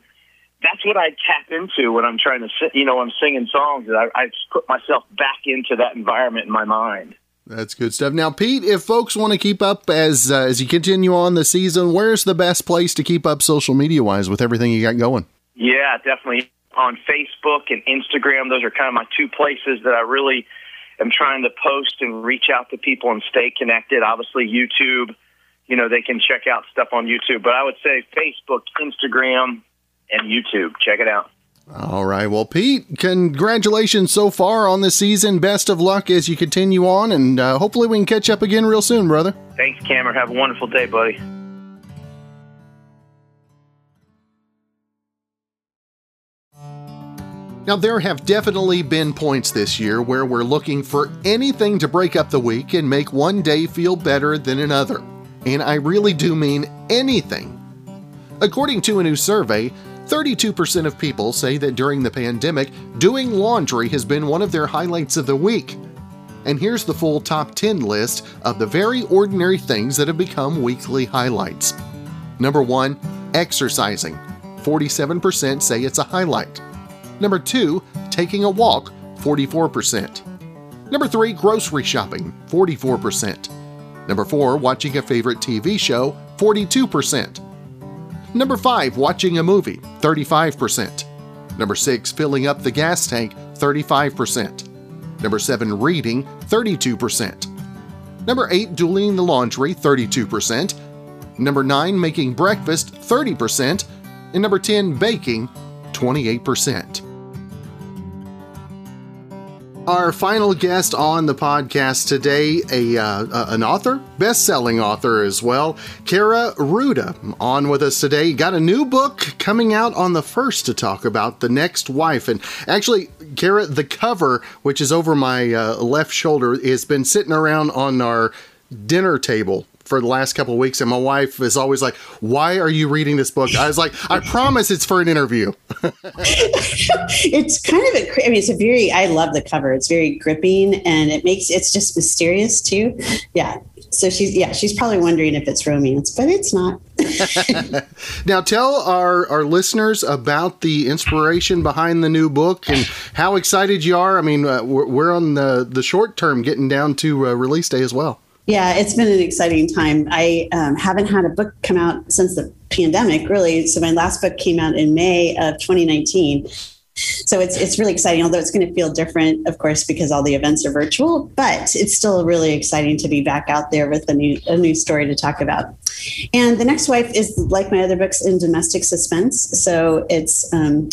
that's what I tap into when I'm trying to, sing, you know, I'm singing songs. I, I put myself back into that environment in my mind. That's good stuff. Now, Pete, if folks want to keep up as uh, as you continue on the season, where's the best place to keep up social media wise with everything you got going? Yeah, definitely on Facebook and Instagram. Those are kind of my two places that I really am trying to post and reach out to people and stay connected. Obviously, YouTube, you know, they can check out stuff on YouTube, but I would say Facebook, Instagram, and YouTube. Check it out. All right. Well, Pete, congratulations so far on the season. Best of luck as you continue on, and uh, hopefully we can catch up again real soon, brother. Thanks, Cameron. Have a wonderful day, buddy. Now, there have definitely been points this year where we're looking for anything to break up the week and make one day feel better than another. And I really do mean anything. According to a new survey, 32% of people say that during the pandemic, doing laundry has been one of their highlights of the week. And here's the full top 10 list of the very ordinary things that have become weekly highlights. Number 1, exercising. 47% say it's a highlight. Number 2, taking a walk, 44%. Number 3, grocery shopping, 44%. Number 4, watching a favorite TV show, 42%. Number 5, watching a movie, 35%. Number 6, filling up the gas tank, 35%. Number 7, reading, 32%. Number 8, doing the laundry, 32%. Number 9, making breakfast, 30%. And number 10, baking, 28%. Our final guest on the podcast today, a uh, an author, best-selling author as well, Kaira Rouda, on with us today. Got a new book coming out on the first to talk about the next wife, and actually, Kaira, the cover, which is over my uh, left shoulder, has been sitting around on our dinner table for the last couple of weeks, and my wife is always like, "Why are you reading this book?" I was like, "I promise it's for an interview." it's kind of a. I mean, it's a very. I love the cover. It's very gripping, and it makes it's just mysterious too. Yeah. So she's yeah, she's probably wondering if it's romance, but it's not. now tell our our listeners about the inspiration behind the new book and how excited you are. I mean, uh, we're, we're, on the the short term, getting down to uh, release day as well. Yeah, it's been an exciting time. I um, haven't had a book come out since the pandemic, really. So my last book came out in May of 2019 so it's it's really exciting although it's going to feel different of course because all the events are virtual but it's still really exciting to be back out there with a new a new story to talk about and the next wife is like my other books in domestic suspense so it's um,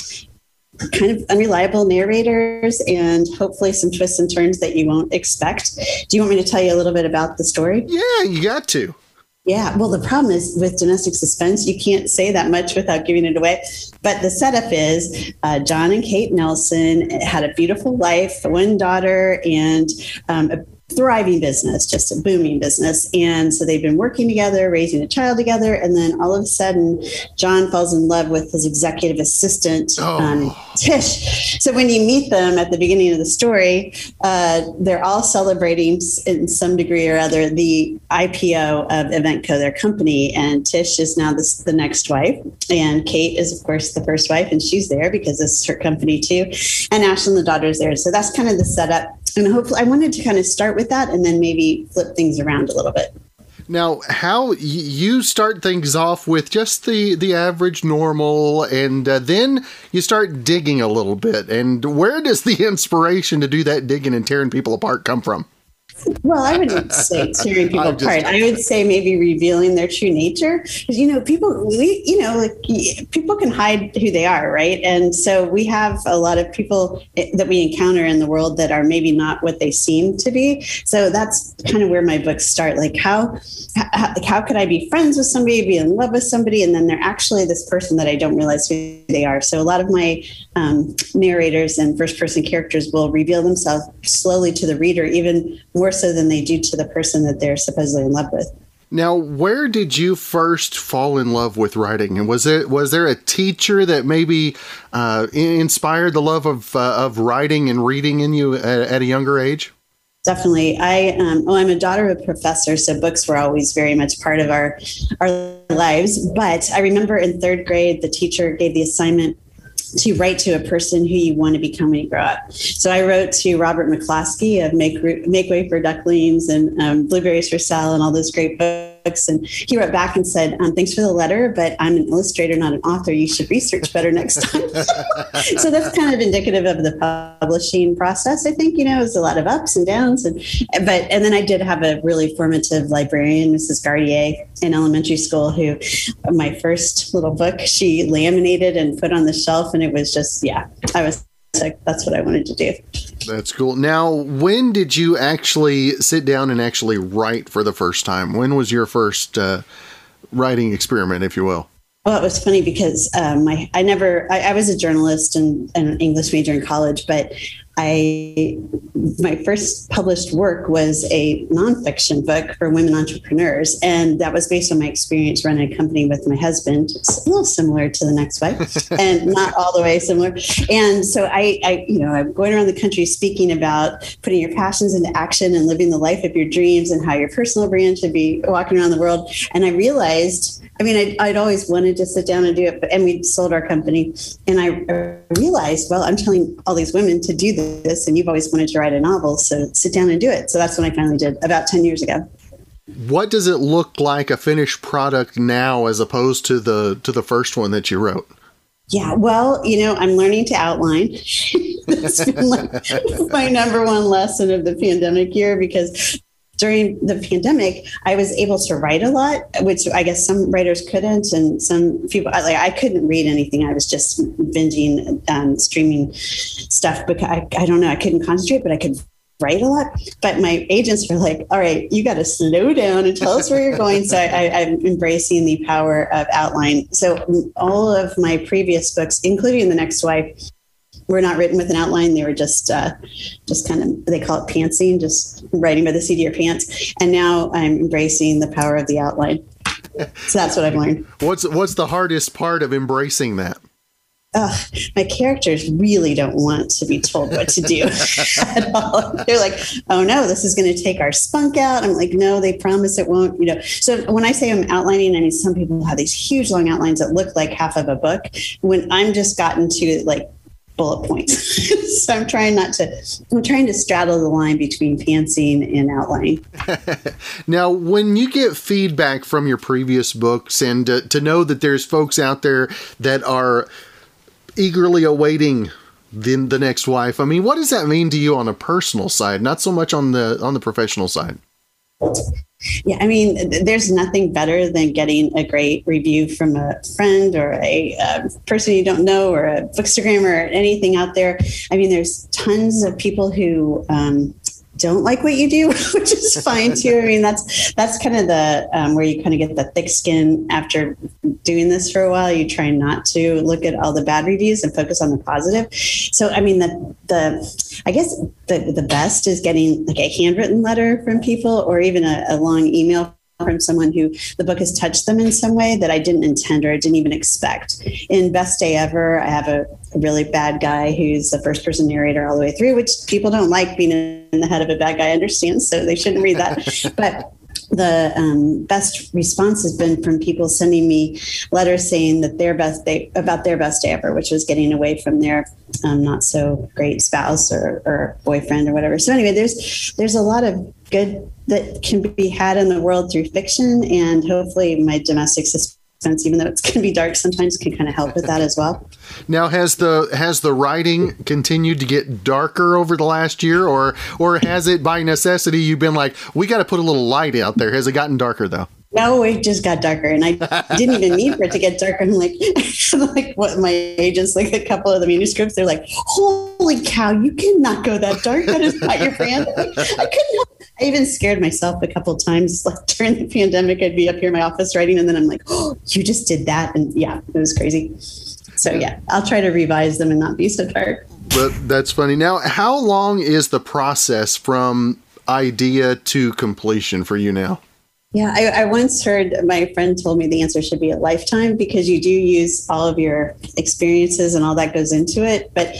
kind of unreliable narrators and hopefully some twists and turns that you won't expect. Do you want me to tell you a little bit about the story? Yeah you got to. Yeah, well, the problem is with domestic suspense, you can't say that much without giving it away. But the setup is uh, John and Kate Nelson had a beautiful life, one daughter, and um, a thriving business, just a booming business. And so they've been working together, raising a child together. And then all of a sudden, John falls in love with his executive assistant, oh. um, Tish. So when you meet them at the beginning of the story, uh, they're all celebrating in some degree or other the IPO of Eventco, their company. And Tish is now this, the next wife. And Kate is, of course, the first wife, and she's there because it's her company too. And Ashlyn, the daughter, is there. So that's kind of the setup and hopefully i wanted to kind of start with that and then maybe flip things around a little bit. Now how you start things off with just the the average normal and uh, then you start digging a little bit. And where does the inspiration to do that digging and tearing people apart come from well, I wouldn't say tearing people apart. I would say maybe revealing their true nature. Because, you know, people, we, you know, like people can hide who they are, right? And so we have a lot of people that we encounter in the world that are maybe not what they seem to be. So that's kind of where my books start. Like, how, how, how could I be friends with somebody, be in love with somebody, and then they're actually this person that I don't realize who they are? So a lot of my um, narrators and first person characters will reveal themselves slowly to the reader, even more so than they do to the person that they're supposedly in love with. Now, where did you first fall in love with writing? And was it was there a teacher that maybe uh, inspired the love of uh, of writing and reading in you at, at a younger age? Definitely. I um, well, I'm a daughter of a professor, so books were always very much part of our our lives. But I remember in third grade, the teacher gave the assignment to write to a person who you want to become when you grow up. So I wrote to Robert McCloskey of Make, Make Way for Ducklings and um, Blueberries for Sal and all those great books books. And he wrote back and said, um, Thanks for the letter, but I'm an illustrator, not an author. You should research better next time. so that's kind of indicative of the publishing process. I think, you know, it was a lot of ups and downs. And, but, and then I did have a really formative librarian, Mrs. Gardier, in elementary school, who my first little book she laminated and put on the shelf. And it was just, yeah, I was that's what I wanted to do. That's cool. Now, when did you actually sit down and actually write for the first time? When was your first uh, writing experiment, if you will? Well, it was funny because um, my I never I, I was a journalist and, and an English major in college, but I my first published work was a nonfiction book for women entrepreneurs, and that was based on my experience running a company with my husband. It's a little similar to the next wife, and not all the way similar. And so I, I, you know, I'm going around the country speaking about putting your passions into action and living the life of your dreams, and how your personal brand should be walking around the world. And I realized I mean, I'd, I'd, always wanted to sit down and do it, but, and we sold our company. And I realized, well, I'm telling all these women to do this, and you've always wanted to write a novel, so sit down and do it. So that's when I finally did about 10 years ago. What does it look like a finished product now as opposed to the to the first one that you wrote? Yeah, well, you know, I'm learning to outline. That's been like my number one lesson of the pandemic year because during the pandemic, I was able to write a lot, which I guess some writers couldn't, and some people like I couldn't read anything. I was just binging, um, streaming stuff because I, I don't know, I couldn't concentrate, but I could write a lot. But my agents were like, "All right, you got to slow down and tell us where you're going." so I, I'm embracing the power of outline. So all of my previous books, including The Next Wife, were not written with an outline. They were just uh, just kind of they call it pantsing, just writing by the seat of your pants. And now I'm embracing the power of the outline. So that's what I've learned. What's what's the hardest part of embracing that? ugh, my characters really don't want to be told what to do at all. They're like, oh no, this is going to take our spunk out. I'm like, no, they promise it won't. You know, so when I say I'm outlining, I mean some people have these huge long outlines that look like half of a book. When I'm just gotten to like bullet points. so I'm trying not to, I'm trying to straddle the line between pantsing and outlining. now, when you get feedback from your previous books and to know that there's folks out there that are eagerly awaiting the, the next wife, I mean, what does that mean to you on a personal side, not so much on the, on the professional side? Yeah, I mean, there's nothing better than getting a great review from a friend or a, a person you don't know or a bookstagram or anything out there. I mean, there's tons of people who um, don't like what you do, which is fine too. I mean, that's that's kind of the um, where you kind of get the thick skin after doing this for a while. You try not to look at all the bad reviews and focus on the positive. So, I mean, the the I guess the the best is getting like a handwritten letter from people or even a, a long email from someone who the book has touched them in some way that I didn't intend or I didn't even expect. In Best Day Ever, I have a, a really bad guy who's the first person narrator all the way through, which people don't like being in the head of a bad guy, I understand, so they shouldn't read that. but the um, best response has been from people sending me letters saying that their best day about their best day ever, which was getting away from their um, not so great spouse or, or boyfriend or whatever. So anyway, there's there's a lot of good that can be had in the world through fiction, and hopefully my domestic suspense, even though it's going to be dark sometimes, can kind of help with that as well. Now, has the has the writing continued to get darker over the last year, or or has it by necessity you've been like, we got to put a little light out there? Has it gotten darker though? No, it just got darker, and I didn't even need for it to get darker. I'm like, like what my agents, like a couple of the manuscripts, they're like, "Holy cow, you cannot go that dark. That is not your brand." I couldn't. I even scared myself a couple times. Like during the pandemic, I'd be up here in my office writing, and then I'm like, "Oh, you just did that," and yeah, it was crazy. So yeah, I'll try to revise them and not be so dark. But that's funny. Now, how long is the process from idea to completion for you now? Yeah, I, I, once heard my friend told me the answer should be a lifetime because you do use all of your experiences and all that goes into it. But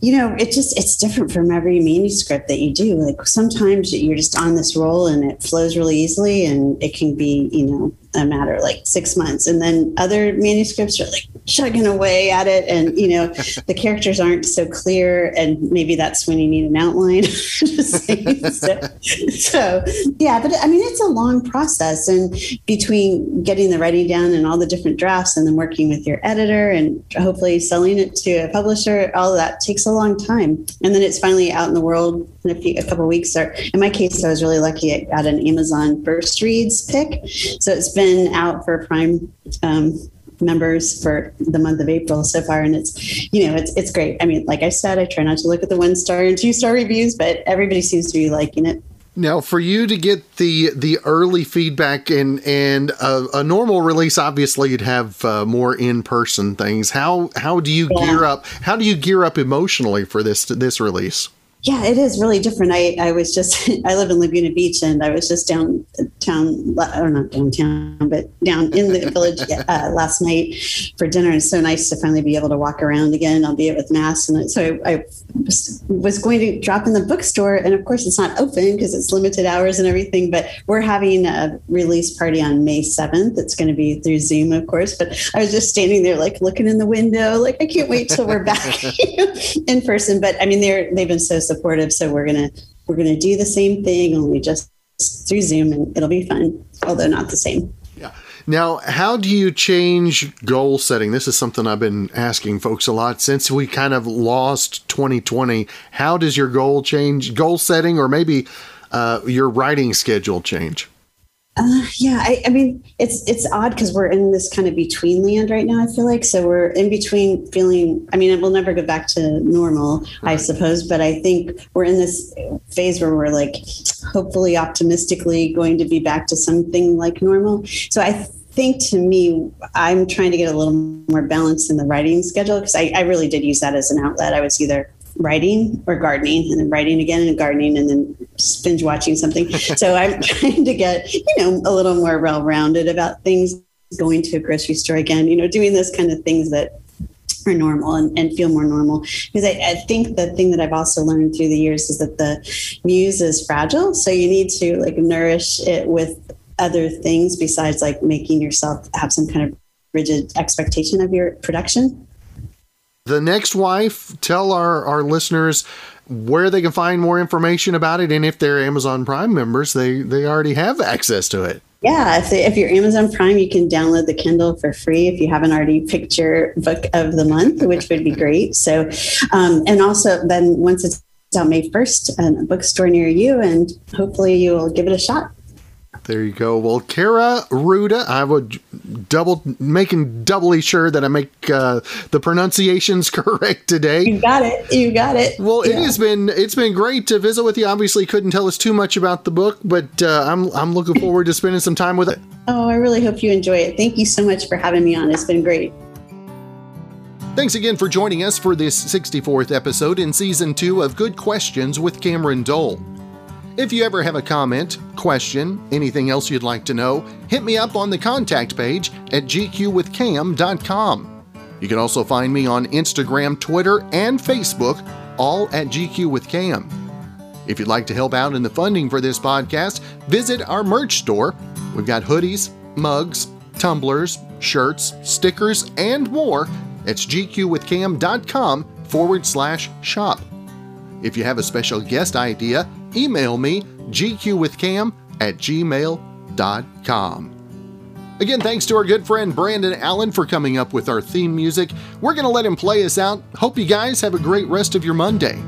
you know, it just it's different from every manuscript that you do. Like sometimes you're just on this roll and it flows really easily, and it can be you know a matter like six months, and then other manuscripts are like chugging away at it. And you know the characters aren't so clear. And maybe that's when you need an outline. So, so, yeah but i mean it's a long process. And between getting the writing down and all the different drafts and then working with your editor and hopefully selling it to a publisher all of that takes a long time. And then it's finally out in the world a, few, a couple weeks or in my case i was really lucky i got an amazon first reads pick so it's been out for prime um, members for the month of April so far, and it's you know it's it's great. I mean, like I said, I try not to look at the one star and two star reviews, but everybody seems to be liking it. Now, for you to get the the early feedback and and a, a normal release, obviously you'd have uh, more in person things. How how do you yeah. gear up? How do you gear up emotionally for this this release? Yeah, it is really different. I, I was just, I live in Laguna Beach and I was just downtown, or not downtown, but down in the village uh, last night for dinner. It's so nice to finally be able to walk around again, albeit with masks. And so I, I was going to drop in the bookstore. And of course, it's not open because it's limited hours and everything, but we're having a release party on May 7th. It's going to be through Zoom, of course. But I was just standing there, like looking in the window, like, I can't wait till we're back in person. But I mean, they're, they've been so supportive. So we're gonna we're gonna do the same thing, only just through Zoom, and it'll be fun, although not the same. Yeah. Now, how do you change goal setting? This is something I've been asking folks a lot since we kind of lost 2020. How does your goal change, goal setting, or maybe uh, your writing schedule change? Uh, yeah, I, I, mean, it's it's odd because we're in this kind of between land right now. I feel like so we're in between feeling. I mean, we'll never go back to normal. I suppose, but I think we're in this phase where we're like, hopefully, optimistically going to be back to something like normal. So I think to me, I'm trying to get a little more balance in the writing schedule because I, I really did use that as an outlet. I was either writing or gardening and then writing again and gardening and then binge watching something. so I'm trying to get, you know, a little more well rounded about things, going to a grocery store again, you know, doing those kind of things that are normal and, and feel more normal. Because I, I think the thing that i've also learned through the years is that the muse is fragile. So you need to like nourish it with other things besides like making yourself have some kind of rigid expectation of your production the next wife tell our, our listeners where they can find more information about it and if they're amazon prime members they they already have access to it yeah, if, they, if you're Amazon Prime, you can download the Kindle for free if you haven't already picked your book of the month, which would be great. So, um, and also then once it's out May 1st, a bookstore near you, and hopefully you will give it a shot. There you go. Well, Kaira Rouda, I would double making doubly sure that I make uh, the pronunciations correct today. You got it. You got it. Well, yeah. it has been it's been great to visit with you. Obviously, couldn't tell us too much about the book, but uh, I'm I'm looking forward to spending some time with it. Oh, I really hope you enjoy it. Thank you so much for having me on. It's been great. Thanks again for joining us for this 64th episode in season two of Good Questions with Cameron Dole. If you ever have a comment, question, anything else you'd like to know, hit me up on the contact page at gqwithcam.com. You can also find me on Instagram, Twitter, and Facebook, all at GQ with Cam. If you'd like to help out in the funding for this podcast, visit our merch store. We've got hoodies, mugs, tumblers, shirts, stickers, and more. It's gqwithcam.com forward slash shop. If you have a special guest idea, email me gqwithcam at gmail.com. Again, thanks to our good friend Brandon Allen for coming up with our theme music. We're going to let him play us out. Hope you guys have a great rest of your Monday.